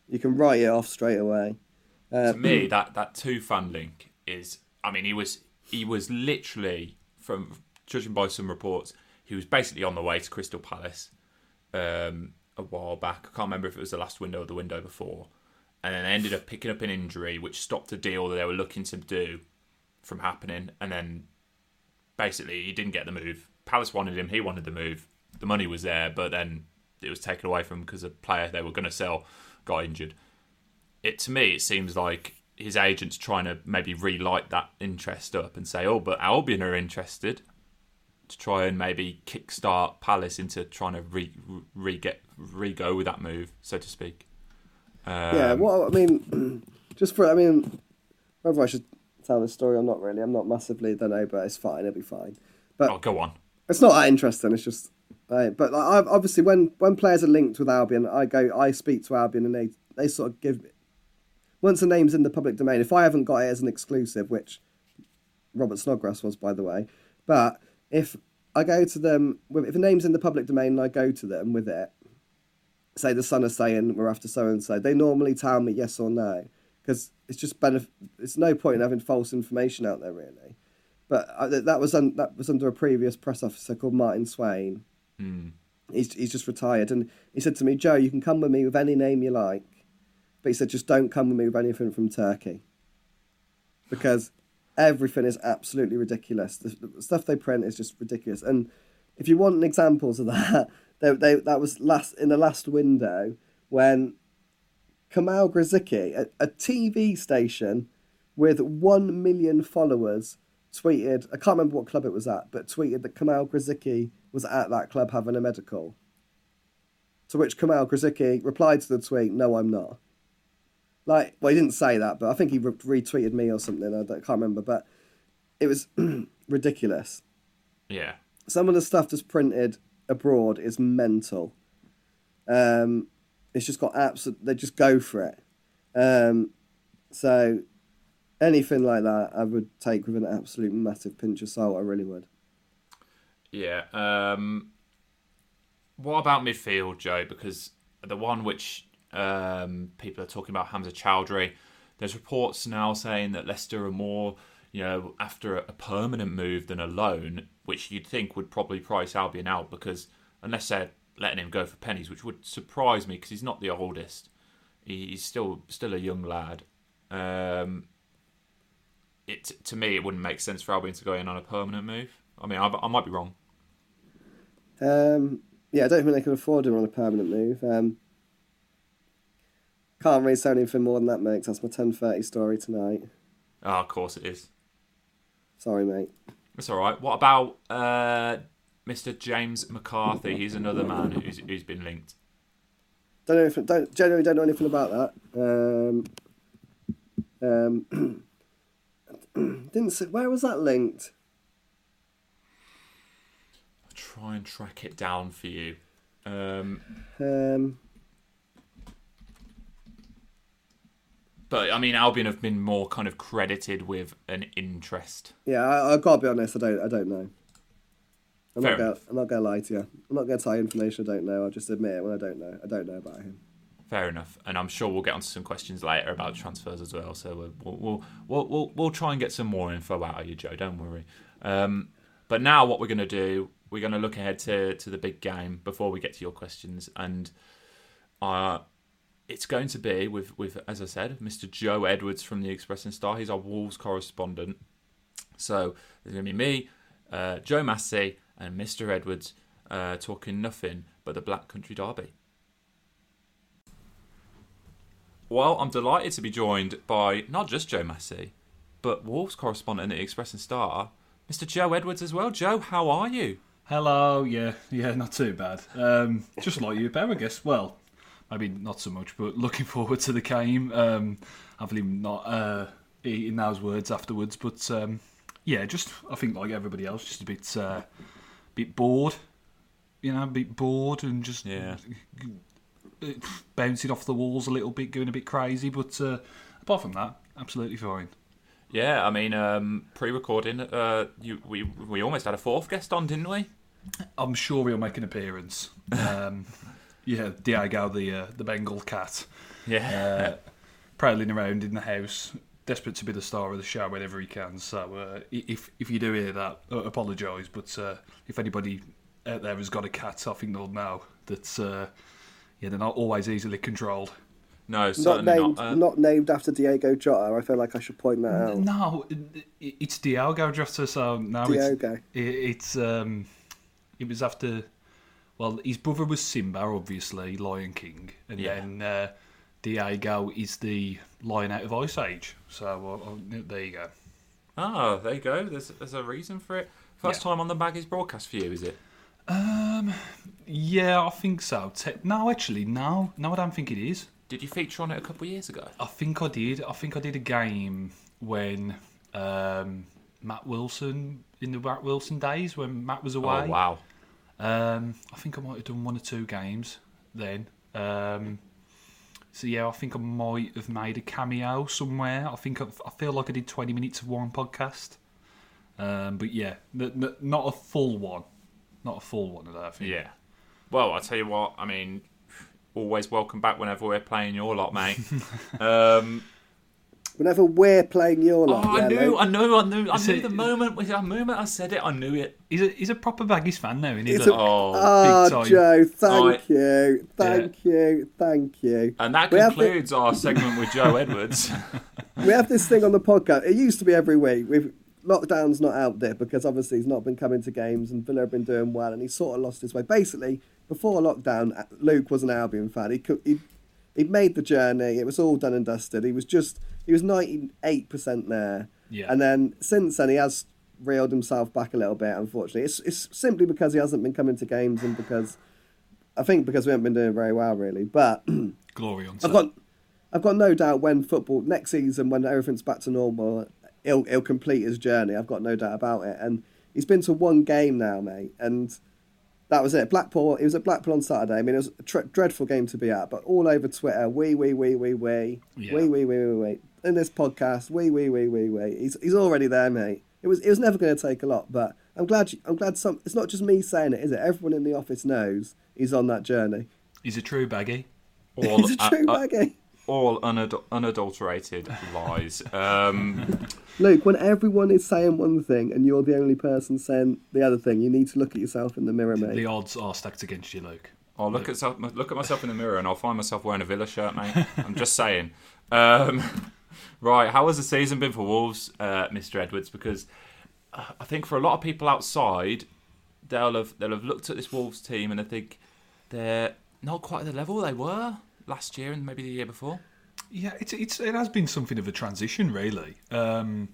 you can write it off straight away. Uh, to me, that that Tufan link is. I mean, he was he was literally from judging by some reports, he was basically on the way to Crystal Palace um, a while back. I can't remember if it was the last window or the window before, and then ended up picking up an injury which stopped a deal that they were looking to do from happening, and then basically he didn't get the move. Palace wanted him, he wanted the move. The money was there, but then it was taken away from him because a player they were going to sell got injured it to me it seems like his agent's trying to maybe relight that interest up and say, oh, but Albion are interested to try and maybe kickstart Palace into trying to re, re get re go with that move, so to speak. Um, yeah, well, I mean, just for I mean, whether I should tell this story or not, really, I'm not massively don't know, but it's fine. It'll be fine. But Oh, go on. it's not that interesting. It's just, uh, but like, obviously when when players are linked with Albion, I go, I speak to Albion, and they they sort of give. Me once the name's in the public domain, if I haven't got it as an exclusive, which Robert Snodgrass was, by the way, but if I go to them, with- if the name's in the public domain and I go to them with it, say the Sun are saying we're after so and so, they normally tell me yes or no because it's just benef- It's no point in having false information out there, really. But uh, I, that was un- that was under a previous press officer called Martin Swain. Hmm. He's he's just retired, and he said to me, "Joe, you can come with me with any name you like, but he said just don't come with me with anything from Turkey, because everything is absolutely ridiculous. The, the stuff they print is just ridiculous. And if you want examples of that, they, they, that was last in the last window when Kamil Grosicki, a, a TV station with one million followers, tweeted. I can't remember what club it was at, but tweeted that Kamil Grosicki was at that club having a medical. To which Kamil Grosicki replied to the tweet, "No, I'm not." Like, well, he didn't say that, but I think he re- retweeted me or something. I, I can't remember, but it was ridiculous. Yeah. Some of the stuff that's printed abroad is mental. Um, it's just got absolute. They just go for it. Um, so anything like that, I would take with an absolute massive pinch of salt. I really would. Yeah. Um, what about midfield, Joe? Because the one which um, people are talking about, Hamza Choudhury, there's reports now saying that Leicester are more, you know, after a permanent move than a loan, which you'd think would probably price Albion out because unless they're letting him go for pennies, which would surprise me because he's not the oldest, he's still still a young lad. Um, it to me, it wouldn't make sense for Albion to go in on a permanent move. I mean, I, I might be wrong. Um, yeah, I don't think they can afford him on a permanent move. Um, can't really say anything more than that, mate. That's my ten thirty story tonight. Oh, of course it is. Sorry, mate. That's all right. What about uh, Mr. James McCarthy? He's another man who's, who's been linked. Don't know if don't generally don't know anything about that. Um, um, didn't see, where was that linked? I'll try and track it down for you. Um, Um, but I mean, Albion have been more kind of credited with an interest. yeah, I, I gotta be honest. I don't. I don't know. I'm Fair not gonna. I'm not gonna lie to you. I'm not gonna tell you information I don't know. I'll just admit it when I don't know. I don't know about him. Fair enough, and I'm sure we'll get onto some questions later about transfers as well. So we'll we'll we'll we'll, we'll try and get some more info out of you, Joe. Don't worry. Um, but now, what we're going to do, we're going to look ahead to to the big game before we get to your questions, and uh, it's going to be with with as I said, Mr. Joe Edwards from the Express and Star. He's our Wolves correspondent. So there's going to be me, uh, Joe Massey, and Mr. Edwards uh, talking nothing but the Black Country Derby. Well, I'm delighted to be joined by not just Joe Massey, but Wolves correspondent at the Express and Star, Mr. Joe Edwards as well. Joe, how are you? Hello, yeah, yeah, not too bad. Um, just like you, Ben, I guess. Well, maybe not so much, but looking forward to the game. Um, hopefully not uh, those words afterwards, but um, yeah, just I think like everybody else, just a bit, uh, bit bored. you know, a bit bored and just Yeah. bouncing off the walls a little bit, going a bit crazy. But uh, apart from that, absolutely fine. Yeah, I mean, um, pre-recording, uh, you, we we almost had a fourth guest on, didn't we? I'm sure he'll make an appearance. Um, yeah, Diego, the uh, the Bengal cat, Yeah. uh, prowling around in the house, desperate to be the star of the show whenever he can. So uh, if if you do hear that, uh, apologise. But uh, if anybody out there has got a cat, I think they'll know that uh, yeah, they're not always easily controlled. no, Not certainly named, not. Uh, not named after Diego Jota. I feel like I should point that out. No, it's Diogo Jota. So now it's Diogo. it, it's um, it was after. Well, his brother was Simba, obviously Lion King, and Yeah. then uh, Diego is the Lion out of Ice Age. So uh, uh, there you go. Oh, there you go. There's there's a reason for it. First Yeah. time on the Baggies broadcast for you, is it? Um, yeah, I think so. Te- no, actually, no, no, I don't think it is. Did you feature on it a couple of years ago? I think I did. I think I did a game when um, Matt Wilson in the Matt Wilson days when Matt was away. Oh wow. Um, I think I might have done one or two games then. Um, so yeah, I think I might have made a cameo somewhere. I think I've, I feel like I did twenty minutes of one podcast. Um, but yeah, n- n- not a full one, not a full one of that. I think. Yeah. Well, I tell you what. I mean, always welcome back whenever we're playing your lot, mate. um, Whenever we're playing your oh, lot, I yeah, knew, mate. I knew, I knew, I knew it- the moment. The moment I said it, I knew it. He's a he's a proper Baggies fan now, isn't he? He's Look, a- Oh, Oh, time. Joe, thank I- you, thank you, thank you. and that We have the- concludes our segment with Joe Edwards. we have this thing on the podcast. It used to be every week. We've lockdown's not out there because obviously he's not been coming to games and Villa have been doing well and he sort of lost his way. Basically, before lockdown, uh, Luke was an Albion fan. He could he he'd made the journey. It was all done and dusted. He was just he was ninety eight percent there. Yeah. And then since then he has reeled himself back a little bit. Unfortunately, it's it's simply because he hasn't been coming to games and because I think because we haven't been doing very well really. But glory on. I've got, I've got no doubt when football next season, when everything's back to normal, he'll he'll complete his journey. I've got no doubt about it. And he's been to one game now, mate, and that was it. Blackpool. He was at Blackpool on Saturday. I mean, it was a tre- dreadful game to be at, but all over Twitter, wee wee wee wee wee, Yeah. wee wee wee wee wee. In this podcast, wee wee wee wee wee. He's he's already there, mate. It was it was never going to take a lot, but I'm glad you, I'm glad some. It's not just me saying it, is it? Everyone in the office knows he's on that journey. He's a true Baggy. all, He's a true uh, uh, baggy. All unad- unadulterated lies. Um, Luke, when everyone is saying one thing and you're the only person saying the other thing, you need to look at yourself in the mirror, mate. The odds are stacked against you, Luke. I'll look at self, look at myself in the mirror and I'll find myself wearing a Villa shirt, mate. I'm just saying. Um, right, how has the season been for Wolves, uh, Mr. Edwards? Because uh, I think for a lot of people outside, they'll have they'll have looked at this Wolves team and they think they're not quite at the level they were last year and maybe the year before. Yeah, it's, it's it has been something of a transition, really. Um,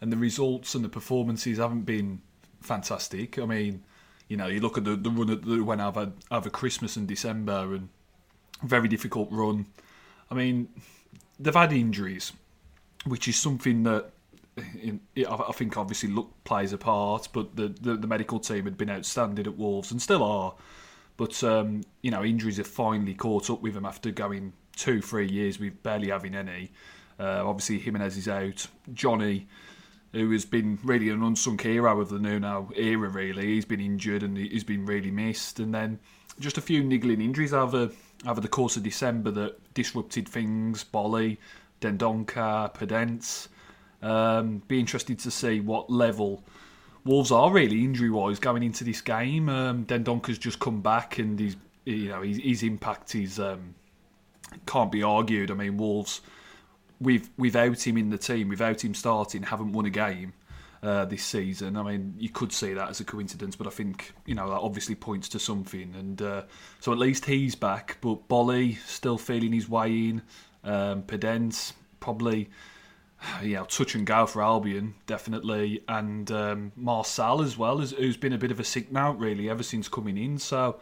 and the results and the performances haven't been fantastic. I mean, you know, you look at the, the run that went over over Christmas and December, and very difficult run. I mean, they've had injuries, which is something that in, I think obviously luck plays a part. But the, the the medical team had been outstanding at Wolves and still are. But um, you know, injuries have finally caught up with them after going two, three years with barely having any. Uh, obviously, Jimenez is out. Johnny, who has been really an unsung hero of the Nuno era, really, he's been injured and he's been really missed. And then just a few niggling injuries over over the course of December that disrupted things. Boly, Dendoncker, Podence. Um, be interested to see what level Wolves are really injury wise going into this game. Um, Dendoncker's just come back and he's you know his, his impact is um, can't be argued. I mean Wolves with without him in the team, without him starting, haven't won a game uh, this season. I mean, you could see that as a coincidence, but I think you know that obviously points to something. And uh, so at least he's back, but Boly still feeling his way in. Um, Podence probably. Yeah, touch and go for Albion, definitely, and um, Marçal as well, who's, who's been a bit of a sick note really ever since coming in. So,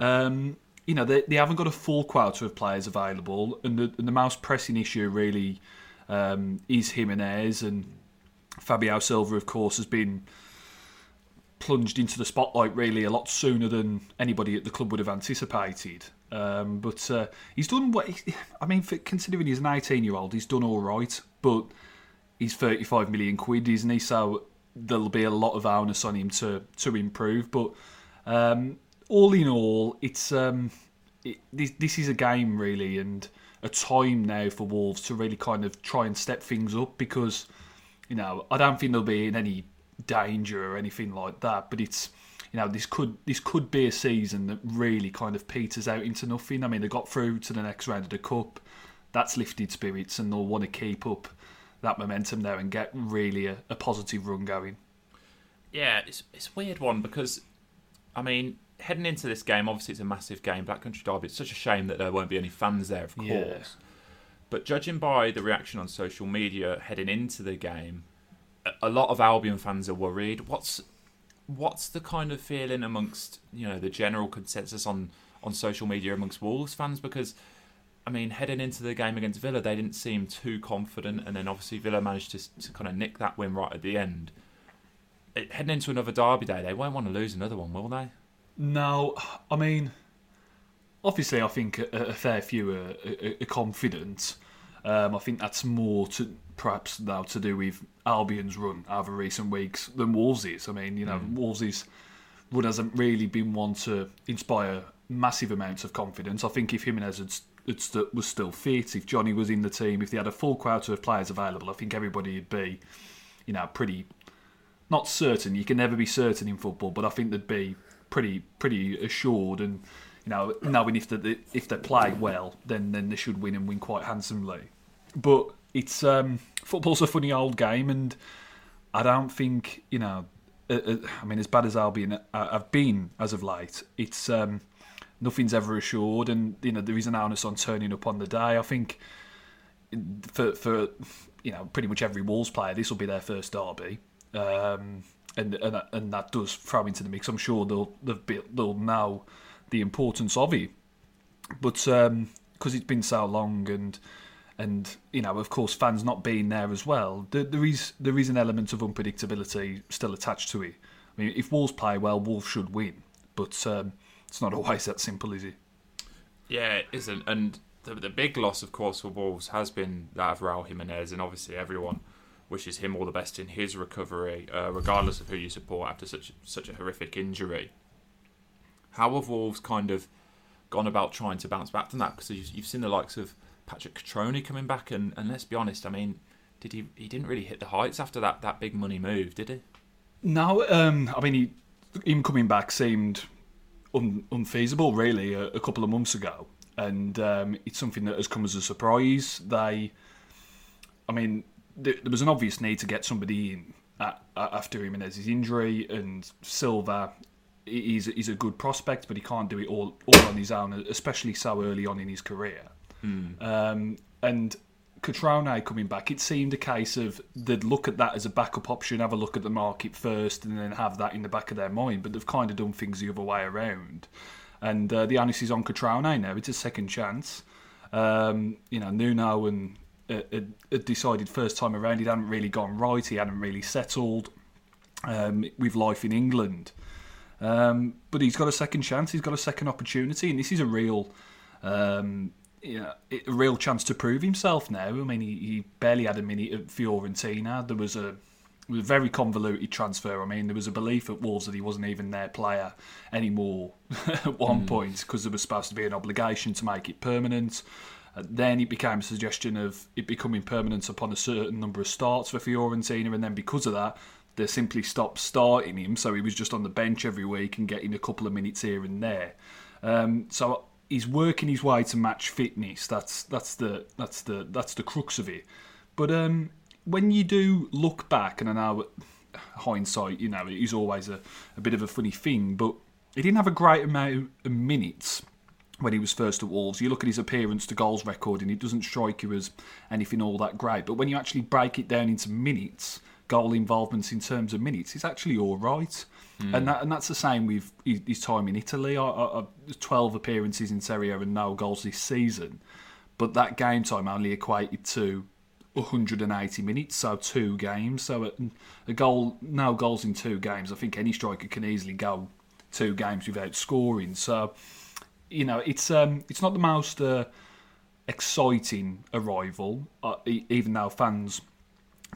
um, you know, they, they haven't got a full quota of players available, and the, and the most pressing issue really um, is Jimenez and his. And Fabio Silva, of course, has been plunged into the spotlight really a lot sooner than anybody at the club would have anticipated. Um, but uh, he's done what he, I mean, for, considering he's an 18 year old, he's done all right. But he's 35 million quid, isn't he? So there'll be a lot of onus on him to to improve. But um, all in all, it's um, it, this, this is a game really, and a time now for Wolves to really kind of try and step things up because you know I don't think they'll be in any danger or anything like that. But it's you know this could this could be a season that really kind of peters out into nothing. I mean they got through to the next round of the cup. That's lifted spirits, and they'll want to keep up that momentum there and get really a, a positive run going. Yeah, it's it's a weird one because I mean heading into this game, obviously it's a massive game, Black Country Derby. It's such a shame that there won't be any fans there, of course. Yeah. But judging by the reaction on social media heading into the game, a lot of Albion fans are worried. What's what's the kind of feeling amongst you know the general consensus on on social media amongst Wolves fans? Because I mean, heading into the game against Villa, they didn't seem too confident, and then obviously Villa managed to, to kind of nick that win right at the end. It, heading into another derby day, they won't want to lose another one, will they? No, I mean, obviously, I think a, a fair few are, are, are confident. Um, I think that's more to perhaps now to do with Albion's run over recent weeks than Wolves' I mean, you know, mm. Wolves' run hasn't really been one to inspire massive amounts of confidence. I think if Jimenez had, st- was still fit, if Johnny was in the team, if they had a full quota of players available, I think everybody would be, you know, pretty not certain. You can never be certain in football, but I think they'd be pretty pretty assured and you know knowing if they if they play well then then they should win and win quite handsomely. But it's um, football's a funny old game and I don't think you know. Uh, uh, I mean, as bad as Albion have been as of late, it's um, nothing's ever assured, and you know there is an onus on turning up on the day. I think for for you know pretty much every Wolves player, this will be their first derby. Um, and and and that does throw into the mix. I'm sure they'll they'll, they'll know the importance of it, but because um, it's been so long and and you know of course fans not being there as well, there, there is there is an element of unpredictability still attached to it. I mean, if Wolves play well, Wolves should win, but um, it's not always that simple, is it? Yeah, it isn't. And the, the big loss, of course, for Wolves has been that of Raul Jimenez, and obviously everyone wishes him all the best in his recovery, uh, regardless of who you support after such such a horrific injury. How have Wolves kind of gone about trying to bounce back from that? Because you've, you've seen the likes of Patrick Cutrone coming back, and, and let's be honest, I mean, did he he didn't really hit the heights after that, that big money move, did he? No, um, I mean, he, him coming back seemed un, unfeasible, really, a, a, couple of months ago, and um, it's something that has come as a surprise. They, I mean, there, was an obvious need to get somebody in at, at, after Jimenez's injury, and Silva he's he's a good prospect, but he can't do it all all on his own, especially so early on in his career. Mm. Um, and Cutrone coming back, it seemed a case of they'd look at that as a backup option, have a look at the market first, and then have that in the back of their mind. But they've kind of done things the other way around. And uh, the onus is on Cutrone now. It's a second chance. Um, you know, Nuno and had, had decided first time around it hadn't really gone right. He hadn't really settled um, with life in England. Um, but he's got a second chance. He's got a second opportunity, and this is a real, um, know, a real chance to prove himself now. I mean, he, he barely had a minute at Fiorentina. There was a was a very convoluted transfer. I mean, there was a belief at Wolves that he wasn't even their player anymore at one mm. point because there was supposed to be an obligation to make it permanent. Uh, then it became a suggestion of it becoming permanent upon a certain number of starts for Fiorentina, and then because of that, they simply stopped starting him, so he was just on the bench every week and getting a couple of minutes here and there. Um, so he's working his way to match fitness. That's that's the that's the that's the crux of it. But um, when you do look back, and I know hindsight, you know, it is always a, a bit of a funny thing, but he didn't have a great amount of minutes when he was first at Wolves. You look at his appearance to goals record, and it doesn't strike you as anything all that great. But when you actually break it down into minutes, goal involvements in terms of minutes, it's actually all right. Mm. And that, and that's the same with his time in Italy. I, I, Twelve appearances in Serie A and no goals this season, but that game time only equated to 180 minutes, so two games. So a goal, now goals in two games. I think any striker can easily go two games without scoring. So you know, it's um, it's not the most uh, exciting arrival, uh, even though fans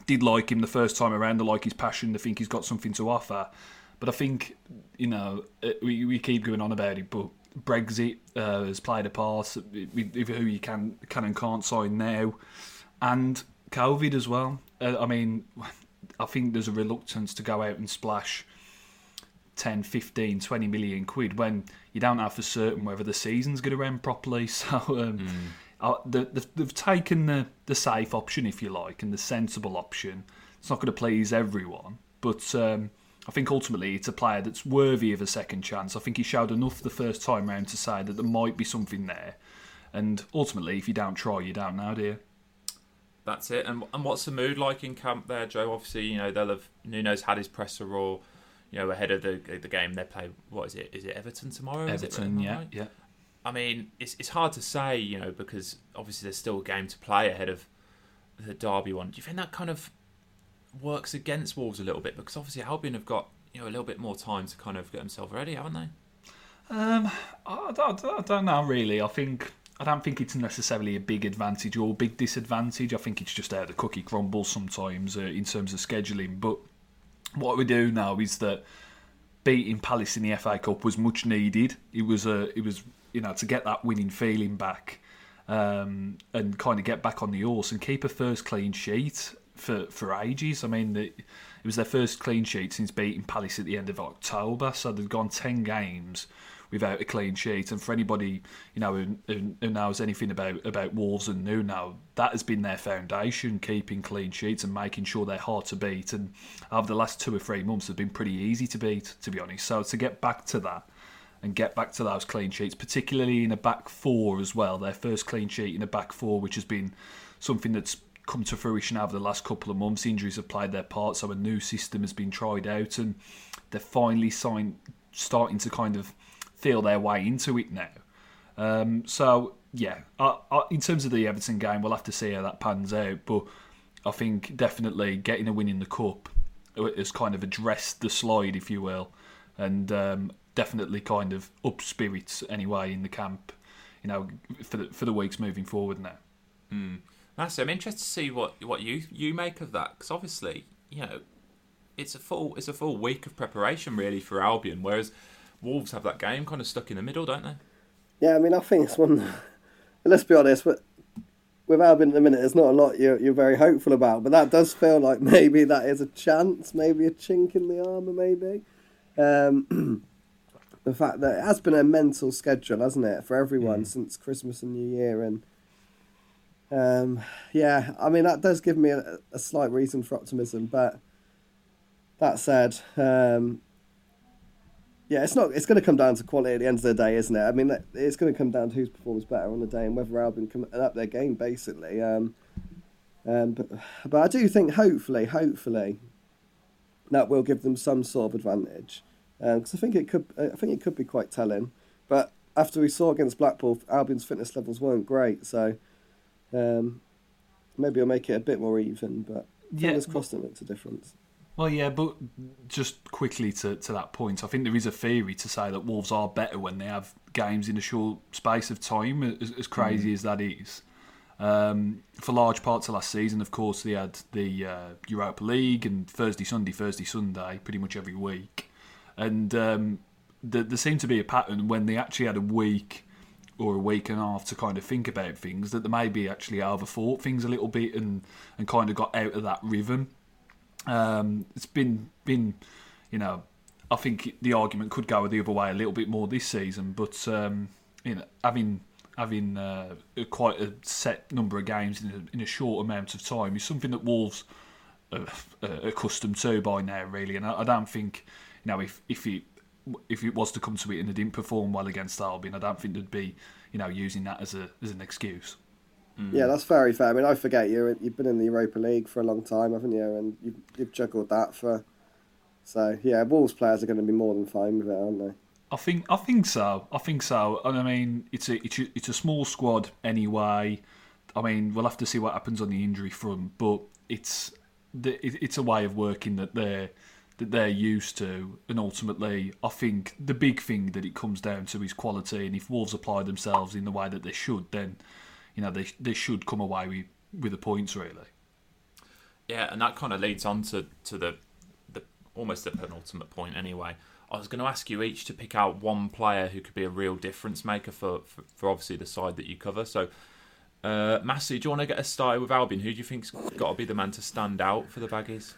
did like him the first time around. They like his passion. They think he's got something to offer. But I think you know uh, we, we keep going on about it, but Brexit uh, has played a part with who you can can and can't sign now, and COVID as well. Uh, I mean, I think there's a reluctance to go out and splash 10, 15, 20 million quid when you don't have for certain whether the season's going to end properly. So um, mm. uh, they've, they've taken the, the safe option, if you like, and the sensible option. It's not going to please everyone, but um, I think ultimately it's a player that's worthy of a second chance. I think he showed enough the first time round to say that there might be something there. And ultimately, if you don't try, you don't know, do you? That's it. And and what's the mood like in camp there, Joe? Obviously, you know they'll have Nuno's had his presser raw, you know, ahead of the the game. They play what is it? Is it Everton tomorrow? Everton, yeah, right? yeah. I mean, it's it's hard to say, you know, because obviously there's still a game to play ahead of the Derby one. Do you think that kind of works against Wolves a little bit because obviously Albion have got you know a little bit more time to kind of get themselves ready, haven't they? Um, I, I, I don't know really. I think I don't think it's necessarily a big advantage or big disadvantage. I think it's just how the cookie crumbles sometimes uh, in terms of scheduling. But what we do now is that beating Palace in the FA Cup was much needed. It was a, uh, it was you know to get that winning feeling back um, and kind of get back on the horse and keep a first clean sheet for for ages. I mean, the, it was their first clean sheet since beating Palace at the end of October, so they'd gone ten games without a clean sheet. And for anybody you know who, who, knows anything about about Wolves and Nuno, that has been their foundation, keeping clean sheets and making sure they're hard to beat. And over the last two or three months, they've been pretty easy to beat, to be honest. So to get back to that. And get back to those clean sheets, particularly in a back four as well. Their first clean sheet in a back four, which has been something that's come to fruition over the last couple of months. Injuries have played their part, so a new system has been tried out, and they're finally signed, starting to kind of feel their way into it now. Um, so yeah, I, I, in terms of the Everton game, we'll have to see how that pans out. But I think definitely getting a win in the cup has kind of addressed the slide, if you will, and um, definitely kind of up spirits anyway in the camp. You know, for the for the weeks moving forward now. Mm. That's I'm interested to see what what you you make of that because obviously you know it's a full it's a full week of preparation really for Albion, whereas Wolves have that game kind of stuck in the middle, don't they? Yeah, I mean I think it's one. let's be honest, but with Albion at the minute, there's not a lot you're you're very hopeful about, but that does feel like maybe that is a chance, maybe a chink in the armour, maybe. Um, the fact that it has been a mental schedule, hasn't it, for everyone mm. since Christmas and New Year, and um, yeah, I mean that does give me a, a, slight reason for optimism, but that said, um, yeah, it's not. It's going to come down to quality at the end of the day, isn't it? I mean, it's going to come down to who's performs better on the day and whether Albion can up their game, basically. Um, um, but, but I do think, hopefully, hopefully, that will give them some sort of advantage because um, I think it could. I think it could be quite telling. But after we saw against Blackpool, Albion's fitness levels weren't great, so um, maybe I'll make it a bit more even, but fingers yeah, crossed it makes a difference. Well, yeah, but just quickly to, to that point, I think there is a theory to say that Wolves are better when they have games in a short space of time, as, as crazy mm. as that is. Um, for large parts of last season, of course, they had the uh, Europa League and Thursday, Sunday, Thursday, Sunday, pretty much every week. And um, there, there seemed to be a pattern when they actually had a week or a week and a half to kind of think about things that they maybe actually overthought things a little bit and and kind of got out of that rhythm. Um, it's been been you know I think the argument could go the other way a little bit more this season, but um, you know having having uh, quite a set number of games in a, in a short amount of time is something that Wolves are, are accustomed to by now, really. And I, I don't think you know if if it if it was to come to it and they didn't perform well against Albion, I don't think they'd be, you know, using that as a as an excuse. Mm. Yeah, that's very fair. I mean, I forget you you've been in the Europa League for a long time, haven't you? And you've, you've juggled that for. So yeah, Wolves players are going to be more than fine with it, aren't they? I think I think so. I think so. And I mean, it's a it's a, it's a small squad anyway. I mean, we'll have to see what happens on the injury front, but it's the, it, it's a way of working that they're that they're used to, and ultimately, I think the big thing that it comes down to is quality. And if Wolves apply themselves in the way that they should, then you know they they should come away with with the points really. Yeah, and that kind of leads on to, to the the almost the penultimate point anyway. I was going to ask you each to pick out one player who could be a real difference maker for, for, for obviously the side that you cover. So, uh, Massey, do you want to get us started with Albion? Who do you think's got to be the man to stand out for the Baggies?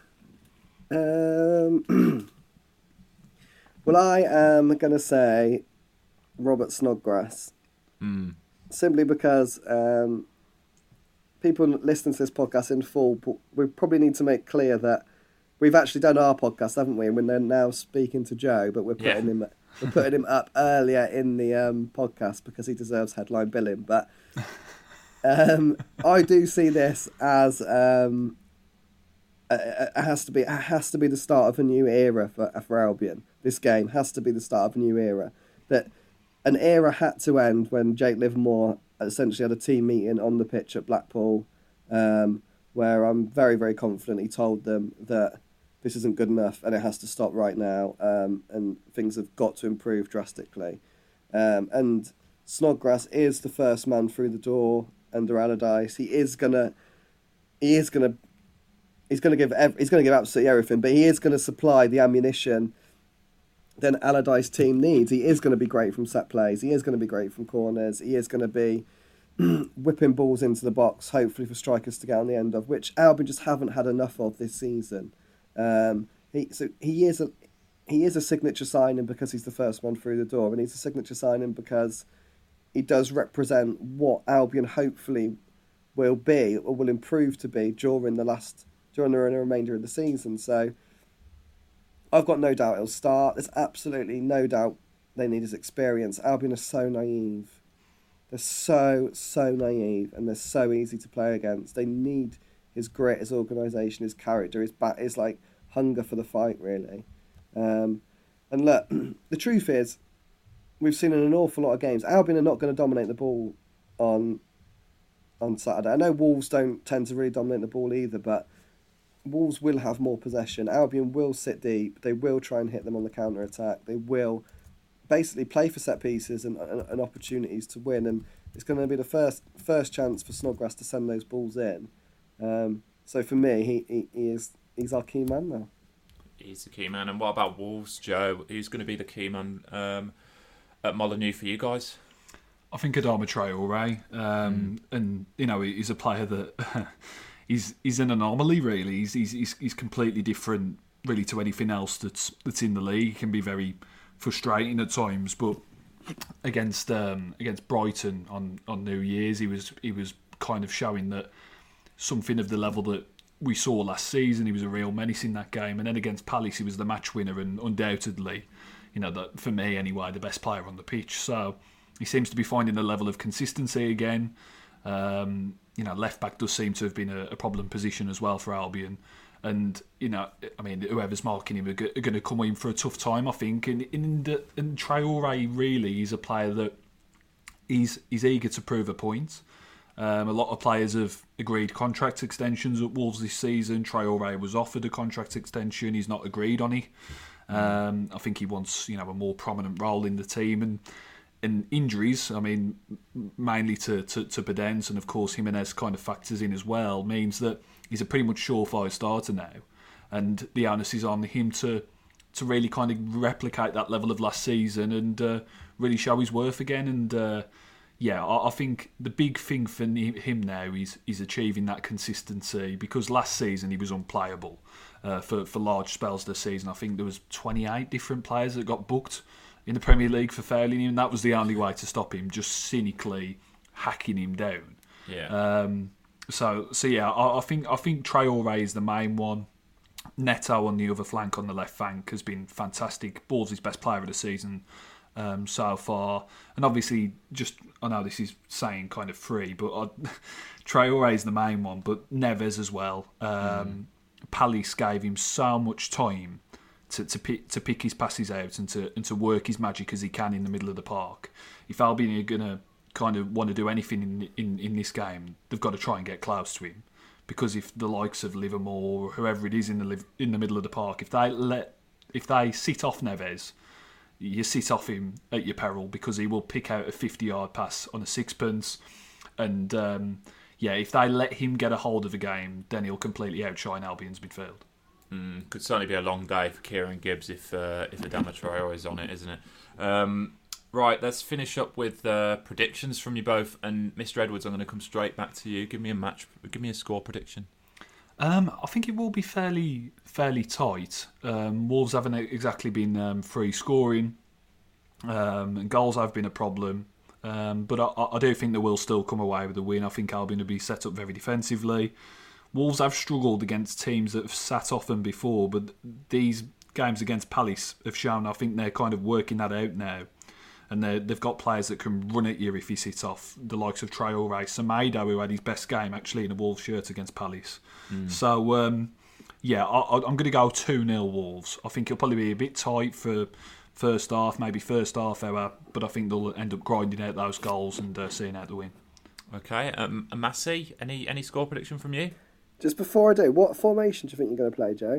Um, well, I am going to say Robert Snodgrass. Mm. Simply because um, people listening to this podcast in full, we probably need to make clear that we've actually done our podcast, haven't we? And we're now speaking to Joe, but we're putting Yeah. him we're putting him up earlier in the um, podcast because he deserves headline billing. But um, I do see this as um, it has to be it has to be the start of a new era for for Albion. This game has to be the start of a new era. That an era had to end when Jake Livermore essentially had a team meeting on the pitch at Blackpool, um, where I'm very very confident he told them that this isn't good enough and it has to stop right now, um, and things have got to improve drastically. Um, and Snodgrass is the first man through the door under Allardyce. He is gonna, he is gonna, he's gonna give ev- he's gonna give absolutely everything, but he is gonna supply the ammunition. Then Allardyce team needs. He is going to be great from set plays. He is going to be great from corners. He is going to be whipping balls into the box, hopefully for strikers to get on the end of, which Albion just haven't had enough of this season. Um, he so he is a he is a signature signing because he's the first one through the door, and he's a signature signing because he does represent what Albion hopefully will be or will improve to be during the last during the remainder of the season. So I've got no doubt he'll start. There's absolutely no doubt they need his experience. Albion are so naive. They're so so naive, and they're so easy to play against. They need his grit, his organisation, his character, his bat, his like hunger for the fight, really. Um, and look, the truth is, we've seen in an awful lot of games, Albion are not going to dominate the ball on on Saturday. I know Wolves don't tend to really dominate the ball either, but Wolves will have more possession. Albion will sit deep. They will try and hit them on the counter attack. They will basically play for set pieces and, and, and opportunities to win. And it's going to be the first first chance for Snodgrass to send those balls in. Um, so for me, he, he, he is he's our key man now. He's the key man. And what about Wolves, Joe? Who's going to be the key man um, at Molineux for you guys? I think Adama Traore, um, and you know he's a player that he's he's an anomaly. Really, he's, he's he's completely different, really, to anything else that's that's in the league. He can be very frustrating at times, but against um, against Brighton on, on New Year's, he was he was kind of showing that something of the level that we saw last season. He was a real menace in that game, and then against Palace, he was the match winner and undoubtedly, you know, that for me anyway, the best player on the pitch. So he seems to be finding a level of consistency again. Um, you know, left back does seem to have been a, a problem position as well for Albion. And you know, I mean, whoever's marking him are, go- are going to come in for a tough time, I think. And in the and Traore really is a player that he's he's eager to prove a point. Um, a lot of players have agreed contract extensions at Wolves this season. Traore was offered a contract extension; he's not agreed on it. Um, I think he wants you know a more prominent role in the team and and injuries. I mean, mainly to to, to and of course Jimenez kind of factors in as well. Means that he's a pretty much surefire starter now, and the onus is on him to to really kind of replicate that level of last season and uh, really show his worth again. And uh, yeah, I, I think the big thing for him now is is achieving that consistency because last season he was unplayable uh, for for large spells this season. I think there was 28 different players that got booked in the Premier League for failing him. That was the only way to stop him, just cynically hacking him down. Yeah. Um, so so yeah, I, I think I think Traore is the main one. Neto on the other flank on the left flank has been fantastic. Ball's his best player of the season um, so far, and obviously just I know this is saying kind of free, but I, Traore is the main one, but Neves as well. Um, Palace gave him so much time to to pick, to pick his passes out and to and to work his magic as he can in the middle of the park. If Albion are gonna kind of want to do anything in, in, in this game, they've got to try and get close to him. Because if the likes of Livermore or whoever it is in the in the middle of the park, if they let if they sit off Neves, you sit off him at your peril because he will pick out a 50 yard pass on a sixpence. And um, yeah, if they let him get a hold of the game, then he'll completely outshine Albion's midfield. Mm, could certainly be a long day for Kieran Gibbs if uh, if Adama Traore is on it, isn't it? Um, right, let's finish up with uh, predictions from you both. And Mr. Edwards, I'm going to come straight back to you. Give me a match. Give me a score prediction. Um, I think it will be fairly fairly tight. Um, Wolves haven't exactly been um, free scoring, um, and goals have been a problem. Um, but I, I, do think they will still come away with a win. I think Albion will be set up very defensively. Wolves have struggled against teams that have sat off them before, but these games against Palace have shown I think they're kind of working that out now. And they've got players that can run at you if you sit off, the likes of Traore, Semedo, who had his best game actually in a Wolves shirt against Palace. Mm. So, um, yeah, I, am going to go 2 0 Wolves. I think it'll probably be a bit tight for first half, maybe first half hour, but I think they'll end up grinding out those goals and uh, seeing out the win. Okay, um, Massey, any any score prediction from you? Just before I do, what formation do you think you're going to play, Joe?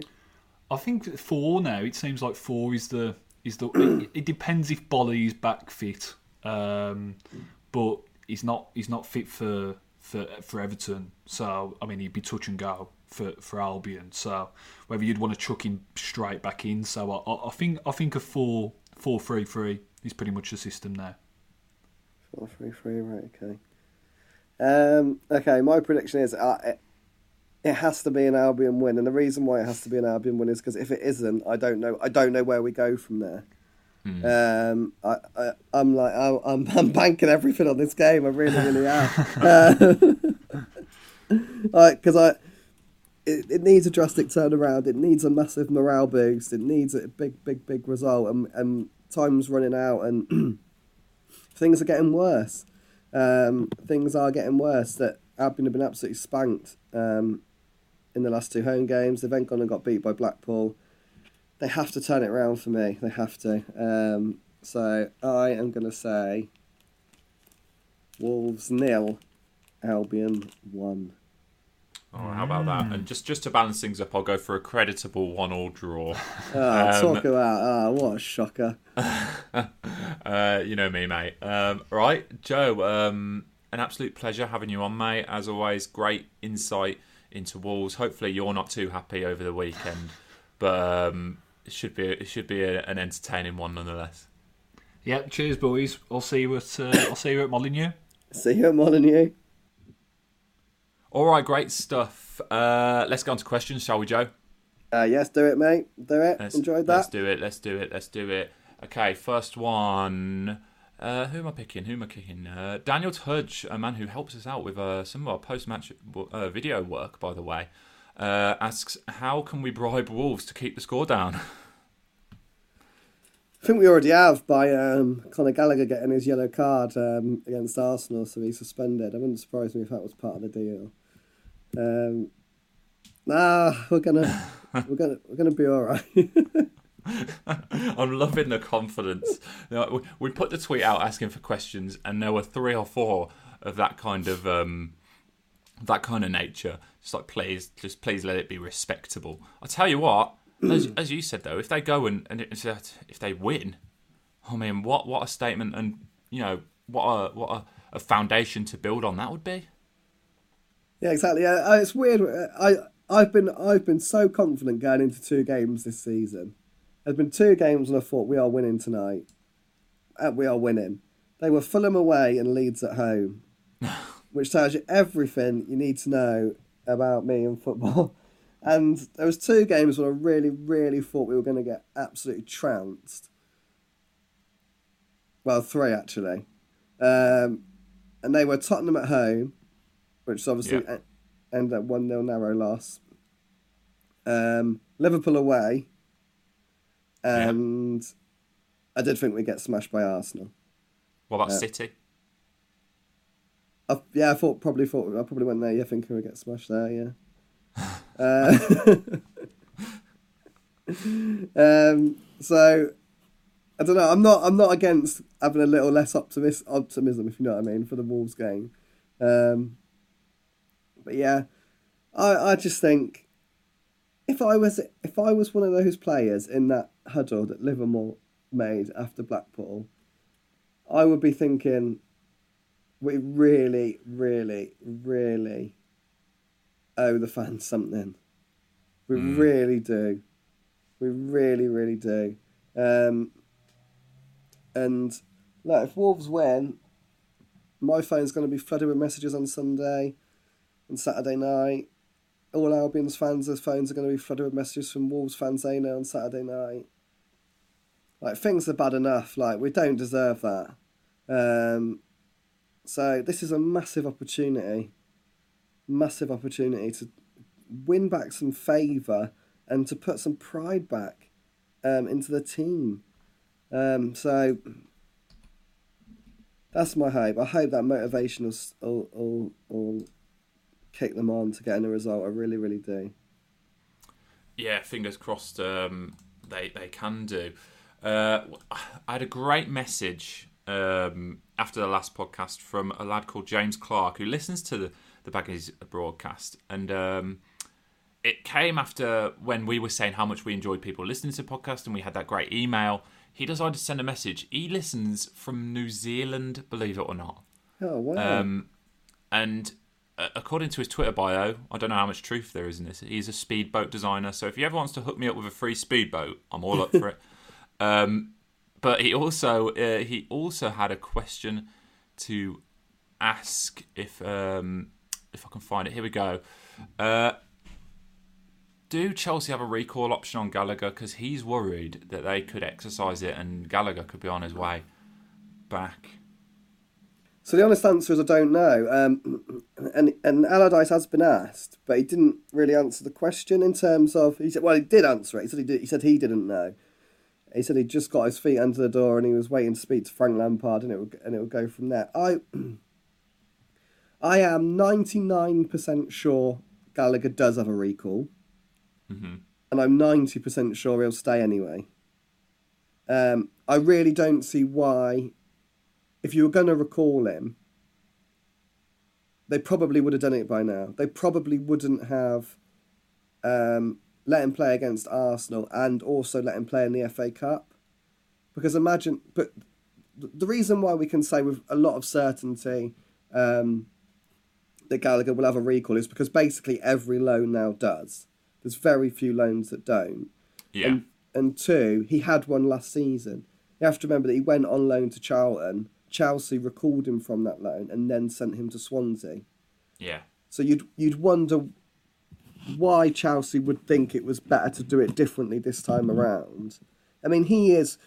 I think four now. It seems like four is the is the. it, it, depends if Boly's back fit, um, but he's not. He's not fit for for for Everton. So I mean, he'd be touch and go for, for Albion. So whether you'd want to chuck him straight back in. So I, I think I think a four four three three is pretty much the system now. Four three three right okay. Um, okay, my prediction is uh, it, has to be an Albion win, and the reason why it has to be an Albion win is because if it isn't, I don't know. I don't know where we go from there. Mm. Um, I, I, am like, I, I'm, I'm banking everything on this game. I really, really am. Because uh, I, it, it needs a drastic turnaround. It needs a massive morale boost. It needs a big, big, big result. And, and time's running out, and things are getting worse. Um, things are getting worse. That Albion have been absolutely spanked um, in the last two home games. They've then gone and got beat by Blackpool. They have to turn it around for me. They have to. Um, so I am going to say Wolves nil, Albion one. Oh, how about that? And just just to balance things up, I'll go for a creditable one-all draw. Oh, um, talk about oh, what a shocker! uh, you know me, mate. Um, right, Joe. Um, an absolute pleasure having you on, mate. As always, great insight into Wolves. Hopefully, you're not too happy over the weekend, but um, it should be it should be a, an entertaining one nonetheless. Yeah, cheers, boys. I'll see you at uh, I'll see you at Molineux. See you at Molineux. All right, great stuff. Uh, let's go on to questions, shall we, Joe? Uh, yes, do it, mate. Do it. Let's, Enjoyed that. Let's do it. Let's do it. Let's do it. Okay, first one. Uh, who am I picking? Who am I kicking? Uh, Daniel Tudge, a man who helps us out with uh, some of our post-match uh, video work, by the way, uh, asks, "How can we bribe Wolves to keep the score down?" I think we already have by um, Conor Gallagher getting his yellow card um, against Arsenal, so he's suspended. I wouldn't surprise me if that was part of the deal. Um, nah, we're gonna we're gonna we're gonna be all right. I'm loving the confidence. We put the tweet out asking for questions, and there were three or four of that kind of um, that kind of nature. Just like, please, just please let it be respectable. I tell you what, as, mm. as you said though, if they go and, and if they win, I mean, what what a statement, and you know, what a what a, a foundation to build on that would be. Yeah, exactly. Yeah, uh, it's weird. Uh, I I've been I've been so confident going into two games this season. There's been two games and I thought we are winning tonight. And we are winning. They were Fulham away and Leeds at home, which tells you everything you need to know about me and football. And there was two games where I really, really thought we were going to get absolutely trounced. Well, three actually, um, and they were Tottenham at home, which obviously yep. ended up one 0 narrow loss. Um, Liverpool away, and I did think we'd get smashed by Arsenal. What about uh, City? I, yeah, I thought probably thought I probably went there. Yeah, thinking we'd get smashed there. Yeah. uh, um, so I don't know. I'm not. I'm not against having a little less optimist optimism, if you know what I mean, for the Wolves game. Um, but yeah, I I just think if I was if I was one of those players in that huddle that Livermore made after Blackpool, I would be thinking, we really, really, really owe the fans something. We Mm. really do. We really, really do. Um, and look, if Wolves win, my phone's going to be flooded with messages on Sunday and Saturday night. All Albion's fans' phones are going to be flooded with messages from Wolves fans they know on Saturday night. Like things are bad enough. Like we don't deserve that. Um, so this is a massive opportunity, massive opportunity to win back some favour and to put some pride back um, into the team. Um, so that's my hope. I hope that motivation will, will, will, will kick them on to getting a result. I really, really do. Yeah, fingers crossed. Um, they they can do. Uh, I had a great message um, after the last podcast from a lad called James Clark who listens to the the Baggies broadcast, and um, it came after when we were saying how much we enjoyed people listening to the podcast, and we had that great email. He decided to send a message. He listens from New Zealand, believe it or not. Oh, wow. Um, and uh, according to his Twitter bio, I don't know how much truth there is in this. He's a speedboat designer, so if he ever wants to hook me up with a free speedboat, I'm all up for it. Um, but he also uh, he also had a question to ask if um, if I can find it. Here we go. Uh, do Chelsea have a recall option on Gallagher? Because he's worried that they could exercise it and Gallagher could be on his way back. So the honest answer is I don't know. Um, and and Allardyce has been asked, but he didn't really answer the question in terms of he said well he did answer it. He said he did, he said he didn't know. He said he just got his feet under the door and he was waiting to speak to Frank Lampard and it would and it would go from there. I I am ninety nine percent sure Gallagher does have a recall, hmm and I'm ninety percent sure he'll stay anyway. Um, I really don't see why if you were going to recall him, they probably would have done it by now. They probably wouldn't have um, let him play against Arsenal and also let him play in the FA Cup. Because imagine, but the reason why we can say with a lot of certainty um, that Gallagher will have a recall is because basically every loan now does. There's very few loans that don't. Yeah. And, and two, he had one last season. You have to remember that he went on loan to Charlton. Chelsea recalled him from that loan and then sent him to Swansea. yeah. So you'd you'd wonder why Chelsea would think it was better to do it differently this time around. I mean, he is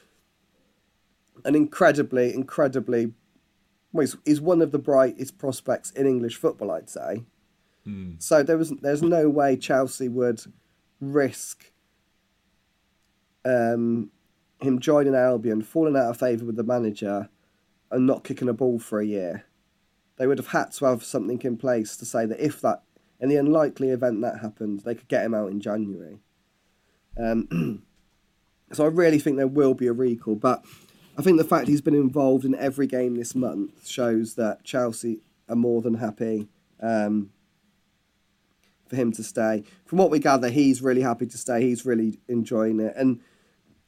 an incredibly, incredibly. Well, he's, he's one of the brightest prospects in English football, I'd say. So there was there's no way Chelsea would risk um, him joining Albion, falling out of favour with the manager, and not kicking a ball for a year. They would have had to have something in place to say that if that, in the unlikely event that happens, they could get him out in January. Um, so I really think there will be a recall, but I think the fact he's been involved in every game this month shows that Chelsea are more than happy um, for him to stay. From what we gather, he's really happy to stay. He's really enjoying it, and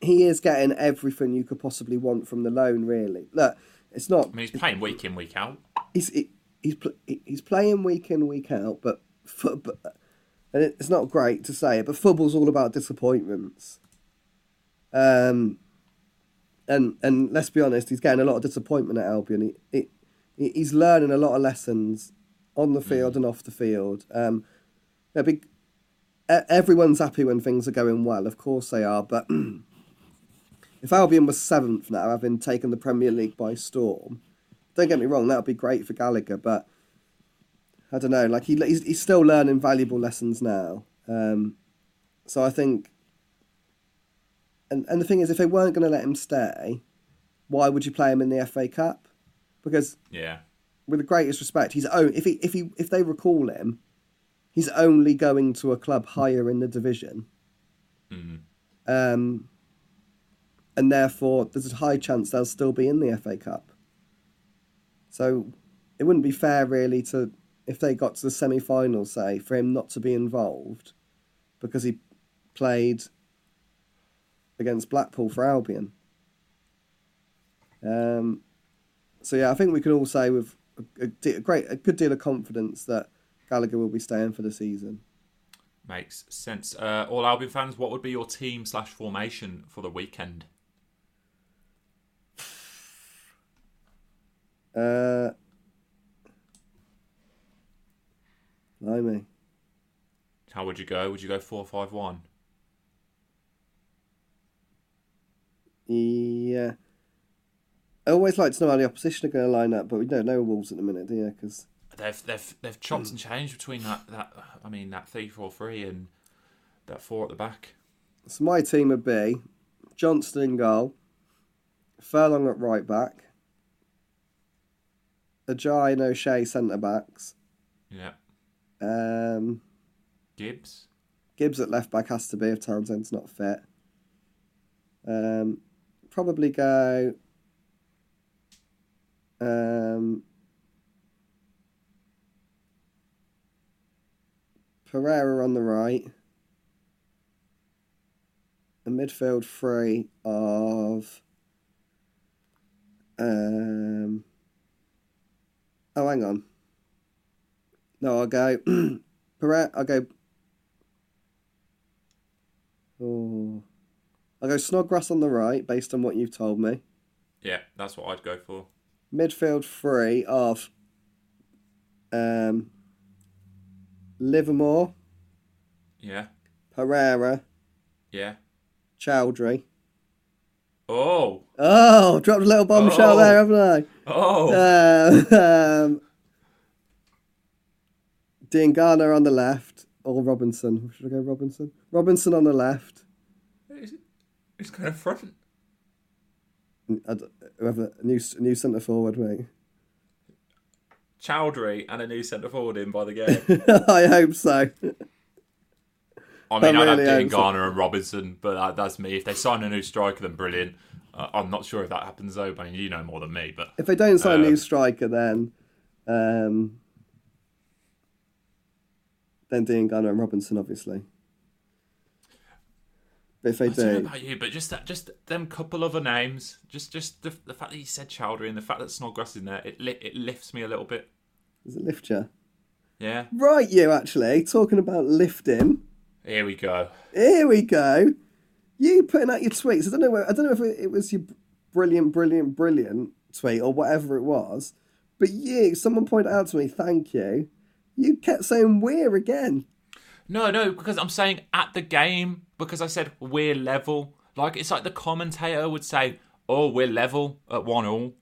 he is getting everything you could possibly want from the loan. Really, look, it's not I mean, he's playing week in, week out. he's he, he's pl- he's playing week in week out, but, fo- but and it's not great to say it, but football's all about disappointments. Um, and and let's be honest, he's getting a lot of disappointment at Albion. He, he he's learning a lot of lessons on the field and off the field. Um, a big, everyone's happy when things are going well, of course they are, but. If Albion was seventh now, having taken the Premier League by storm, don't get me wrong, that would be great for Gallagher, but I don't know. Like he, he's, he's still learning valuable lessons now. Um, so I think, and and the thing is, if they weren't going to let him stay, why would you play him in the FA Cup? Because Yeah. with the greatest respect, he's oh, if he if he if they recall him, he's only going to a club higher in the division. Mhm. Um, and therefore there's a high chance they'll still be in the FA Cup. So it wouldn't be fair, really, to if they got to the semi-final, say, for him not to be involved because he played against Blackpool for Albion. Um, so yeah, I think we can all say with a, a, a great, a good deal of confidence that Gallagher will be staying for the season. Makes sense. Uh, all Albion fans, what would be your team slash formation for the weekend? Uh, blimey. How would you go? Would you go four five one? Yeah. I always like to know how the opposition are going to line up, but we don't know Wolves at the minute, do you? Because They've they've they've chopped hmm. and changed between that, that I mean that three four three and that four at the back. so my team would be Johnstone in goal, Furlong at right back, Ajayi and O'Shea centre backs, Yeah. Um, Gibbs. Gibbs at left back has to be if Townsend's not fit. Um, probably go. Um, Pereira on the right. A midfield three of. Um, oh, hang on. No, I'll go. Pereira, I'll go Oh. I'll go Snodgrass on the right, based on what you've told me. Yeah, that's what I'd go for. Midfield three of um, Livermore, Yeah. Pereira, Yeah. Choudhury. Oh. Oh, dropped a little bombshell Oh. there, haven't Oh. I? Um, um, Diangana on the left, or Robinson. Should I go Robinson? Robinson on the left. It's kind of front. Whoever, new, new centre forward, mate. Choudhury and a new centre forward in by the game. I hope so. I mean, I I'd have hope so. And Robinson, but that, that's me. If they sign a new striker, then brilliant. Uh, I'm not sure if that happens though. I mean, you know more than me. But If they don't sign a Um, new striker, then um, then Diangana and Robinson, obviously. But if they I don't know about you, but just that, just them couple other names, just just the, the fact that you said Choudhury and the fact that Snodgrass is in there, it li- it lifts me a little bit. does it lift you? Yeah, Right, you actually talking about lifting. here we go. Here we go. You putting out your tweets. I don't know. Where, I don't know if it was your brilliant, brilliant, brilliant tweet or whatever it was. But you, someone pointed out to me. Thank you. You kept saying "we're" again. No, no, because I'm saying at the game because I said we're level. Like it's like the commentator would say, "Oh, we're level at one all."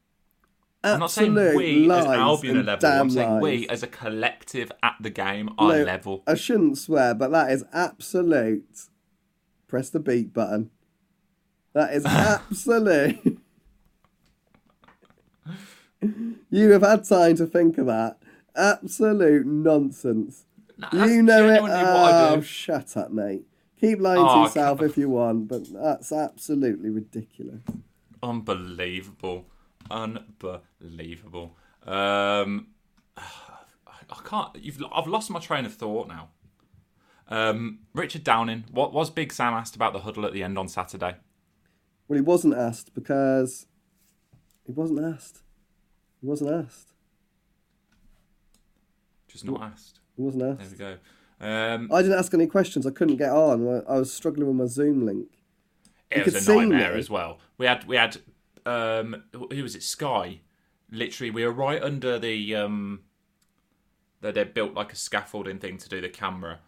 I'm not saying we as Albion are level. I'm saying we as a collective at the game are No, level. I shouldn't swear, but that is absolute. Press the beat button. That is absolute. you have had time to think of that. Absolute nonsense. That's you know it. genuinely what I Oh, shut up, mate. Keep lying Oh, to yourself if you want, but that's absolutely ridiculous. Unbelievable. Unbelievable. Um, I can't. You've. I've lost my train of thought now. Um, Richard Downing. What was Big Sam asked about the huddle at the end on Saturday? Well, he wasn't asked because he wasn't asked. He wasn't asked. Just not asked. He wasn't asked. There we go. Um, I didn't ask any questions. I couldn't get on. I was struggling with my Zoom link. it could was a nightmare as well. We had we had um, who was it? Sky. Literally, we were right under the um, that they built like a scaffolding thing to do the camera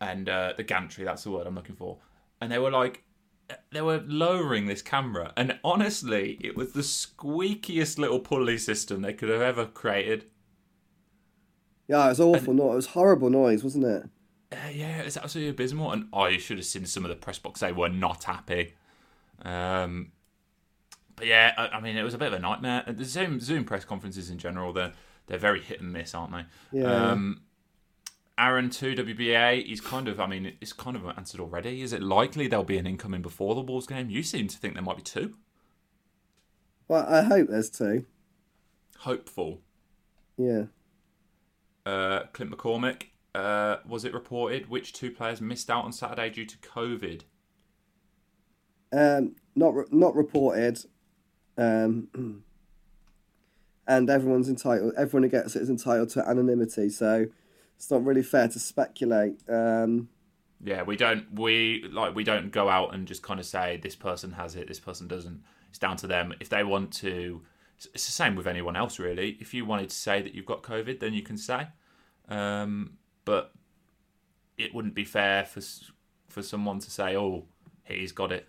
and uh, the gantry. That's the word I'm looking for. And they were like, they were lowering this camera, and honestly, it was the squeakiest little pulley system they could have ever created. Yeah, it was awful. No, it was horrible noise, wasn't it? Uh, yeah, it's absolutely abysmal, and I should have seen some of the press box. They were not happy. Um, but yeah, I, I mean, it was a bit of a nightmare. The Zoom Zoom press conferences in general, they're they're very hit and miss, aren't they? Yeah. Um, Aaron two WBA. He's kind of. I mean, it's kind of answered already. Is it likely there'll be an incoming before the Wolves game? You seem to think there might be two. Well, I hope there's two. Hopeful. Yeah. Uh, Clint McCormick. Uh, was it reported which two players missed out on Saturday due to COVID? Um, not re- not reported. Um, and everyone's entitled. Everyone who gets it is entitled to anonymity. So it's not really fair to speculate. Um, Yeah, we don't we like we don't go out and just kind of say this person has it, this person doesn't. It's down to them. If they want to, it's the same with anyone else really. If you wanted to say that you've got COVID, then you can say. Um, but it wouldn't be fair for for someone to say, "Oh, he's got it."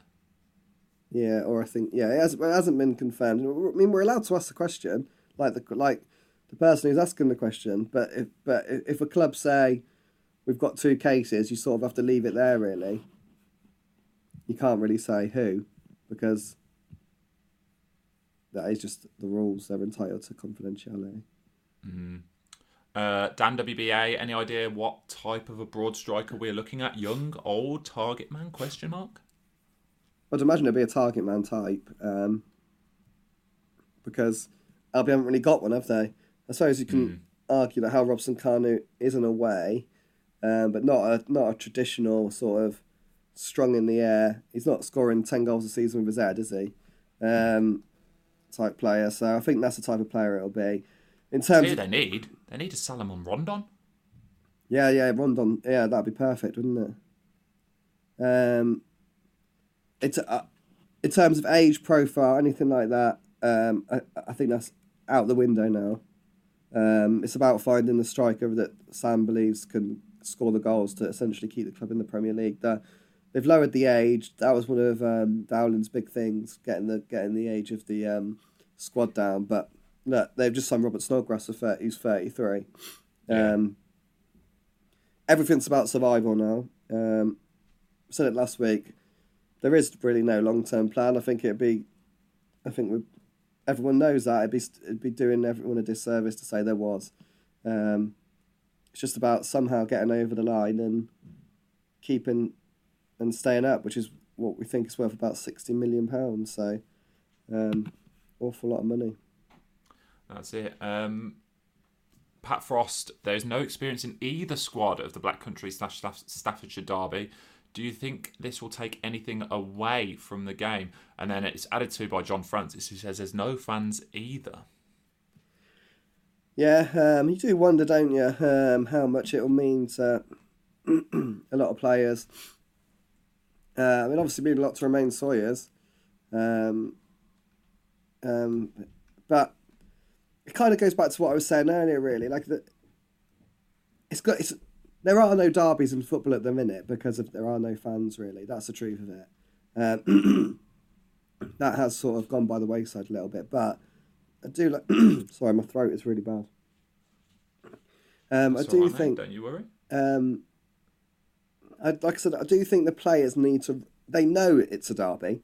Yeah, or I think yeah, it hasn't, it hasn't been confirmed. I mean, we're allowed to ask the question, like the like the person who's asking the question. But if but if a club say we've got two cases, you sort of have to leave it there. Really, you can't really say who because that is just the rules. They're entitled to confidentiality. Uh, Dan WBA, any idea what type of a broad striker we're looking at? Young, old, target man? Question mark. I'd imagine it'd be a target man type, um, because Albion haven't really got one, have they? I suppose you can argue that Hal Robson Kanu is in a way, um, but not a not a traditional sort of strong in the air. He's not scoring ten goals a season with his head, is he? Um, type player. So I think that's the type of player it'll be. In terms, of, they need they need a Salomon Rondon. yeah, yeah, Rondon, yeah, that'd be perfect, wouldn't it? Um, it's uh, in terms of age profile, anything like that. Um, I, I think that's out the window now. Um, it's about finding the striker that Sam believes can score the goals to essentially keep the club in the Premier League. The, they've lowered the age. That was one of um, Dowling's big things, getting the getting the age of the um, squad down. But look, they've just signed Robert Snodgrass, for 30, who's thirty three. Yeah. Um, everything's about survival now. Um, I said it last week. There is really no long term plan. I think it'd be, I think we, everyone knows that it'd be it'd be doing everyone a disservice to say there was. Um, it's just about somehow getting over the line and keeping and staying up, which is what we think is worth about sixty million pounds. So, um, awful lot of money. That's it. Um, Pat Frost, there's no experience in either squad of the Black Country slash Staffordshire derby. Do you think this will take anything away from the game? And then it's added to by John Francis, who says there's no fans either. Yeah, um, you do wonder, don't you, um, how much it'll mean to a lot of players. Uh, I mean, obviously, mean a lot to Romain Sawyers, um, um, but it kind of goes back to what I was saying earlier. Really, like the, it's got it's there are no derbies in football at the minute because of there are no fans. Really, that's the truth of it. Um, that has sort of gone by the wayside a little bit, but I do like. sorry, my throat is really bad. Um, I do right, mate, think Don't you worry. um, I, like I said, I do think the players need to. They know it's a derby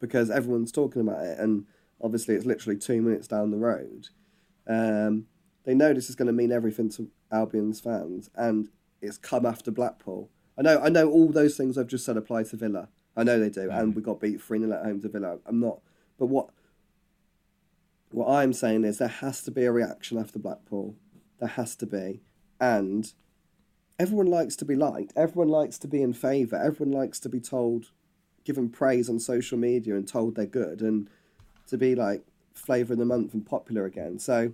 because everyone's talking about it, and obviously it's literally two minutes down the road. Um, they know this is going to mean everything to Albion's fans, and it's come after Blackpool. I know, I know, all those things I've just said apply to Villa. I know they do, and we got beat three 0 at home to Villa. I'm not, but what what I'm saying is there has to be a reaction after Blackpool. There has to be, and everyone likes to be liked. Everyone likes to be in favour. Everyone likes to be told, given praise on social media and told they're good and to be like flavour of the month and popular again. So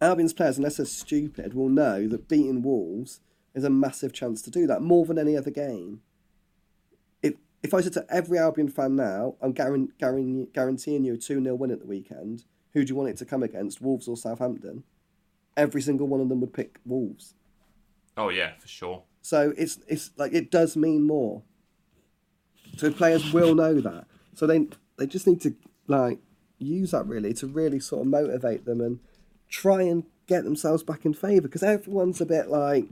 Albion's players, unless they're stupid, will know that beating Wolves is a massive chance to do that more than any other game. If if I said to every Albion fan now, I'm guaran- guaran- guaranteeing you a 2 0 win at the weekend, who do you want it to come against, Wolves or Southampton? Every single one of them would pick Wolves. Oh yeah, for sure. So it's it's like it does mean more. So players will know that. So they they just need to like use that really to really sort of motivate them and try and get themselves back in favour because everyone's a bit like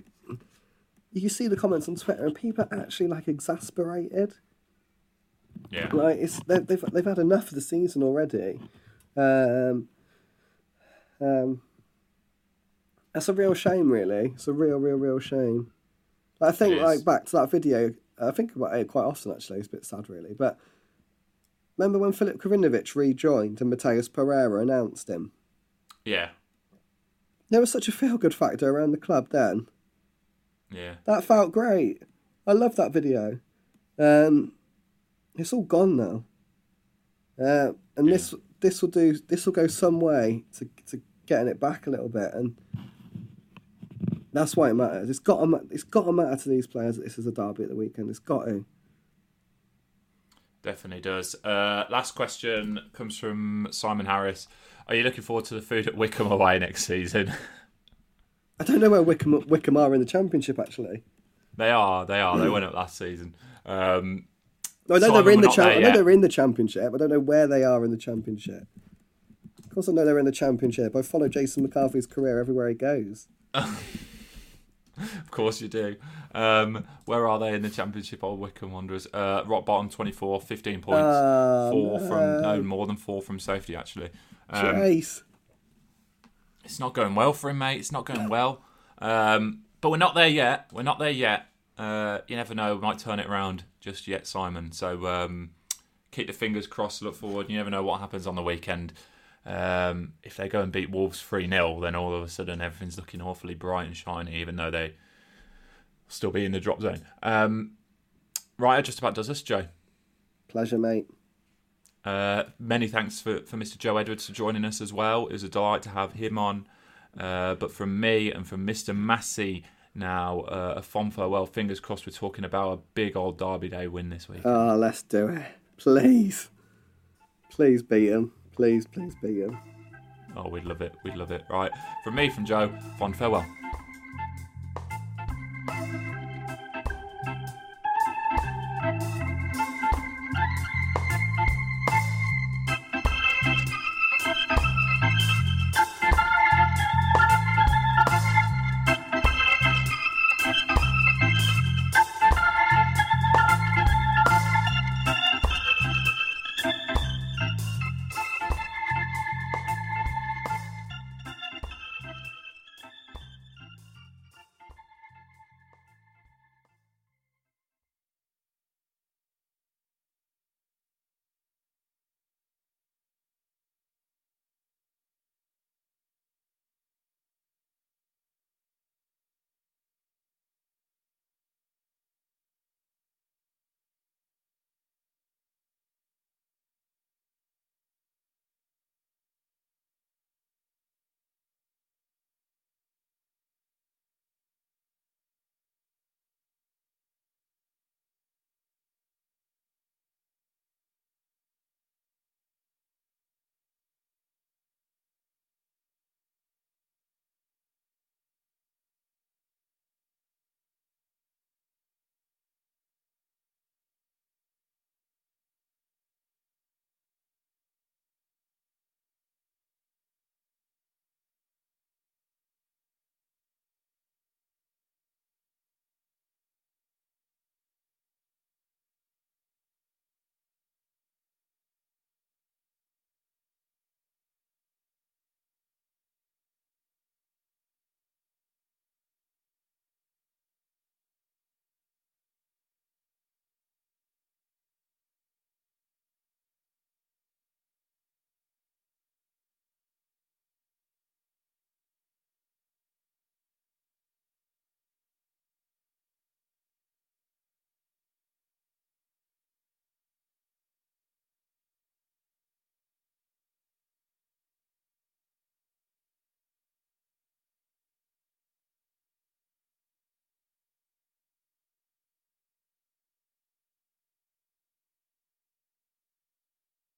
you see the comments on Twitter and people are actually like exasperated. Yeah. Like it's they, they've they've had enough of the season already. Um, um, That's a real shame, really. It's a real, real, real shame. I think, like, back to that video, I think about it quite often, actually. It's a bit sad, really. But remember when Filip Krovinovic rejoined and Matheus Pereira announced him? Yeah, There was such a feel good factor around the club then. yeah. That felt great. I love that video. Um, it's all gone now. Uh, and Yeah. this this will do this will go some way to to getting it back a little bit, and that's why it matters. It's got to it's got to matter to these players that this is a derby at the weekend. It's got to. Definitely does. Uh, last question comes from Simon Harris. Are you looking forward to the food at Wycombe away next season? I don't know where Wycombe Wycombe are in the championship actually. they are. They are. They went up last season. Um, No, I know Simon, they're in the cha- I know they're in the championship. I don't know where they are in the championship. Of course, I know they're in the championship. I follow Jason McCarthy's career everywhere he goes. Of course you do. Um, where are they in the championship? Old Wycombe Wanderers. Uh, rock bottom, 24, 15 points. four from no no. more than four from safety actually. Um, it's not going well for him, mate. It's not going well. Um, but we're not there yet. We're not there yet. Uh, you never know. We might turn it around just yet, Simon. So um, keep the fingers crossed. Look forward. You never know what happens on the weekend. Um, if they go and beat Wolves 3 0, then all of a sudden everything's looking awfully bright and shiny, even though they still be in the drop zone. Um, right, just about does us, Joe. Pleasure, mate. Uh, many thanks for, for Mr. Joe Edwards for joining us as well. It was a delight to have him on. Uh, but from me and from Mr. Massey, now uh, a fond farewell. Fingers crossed we're talking about a big old Derby Day win this week. Oh, let's do it. Please. Please beat him. Please, please be him. Oh, we'd love it. We'd love it. Right. From me, from Joe, fond farewell.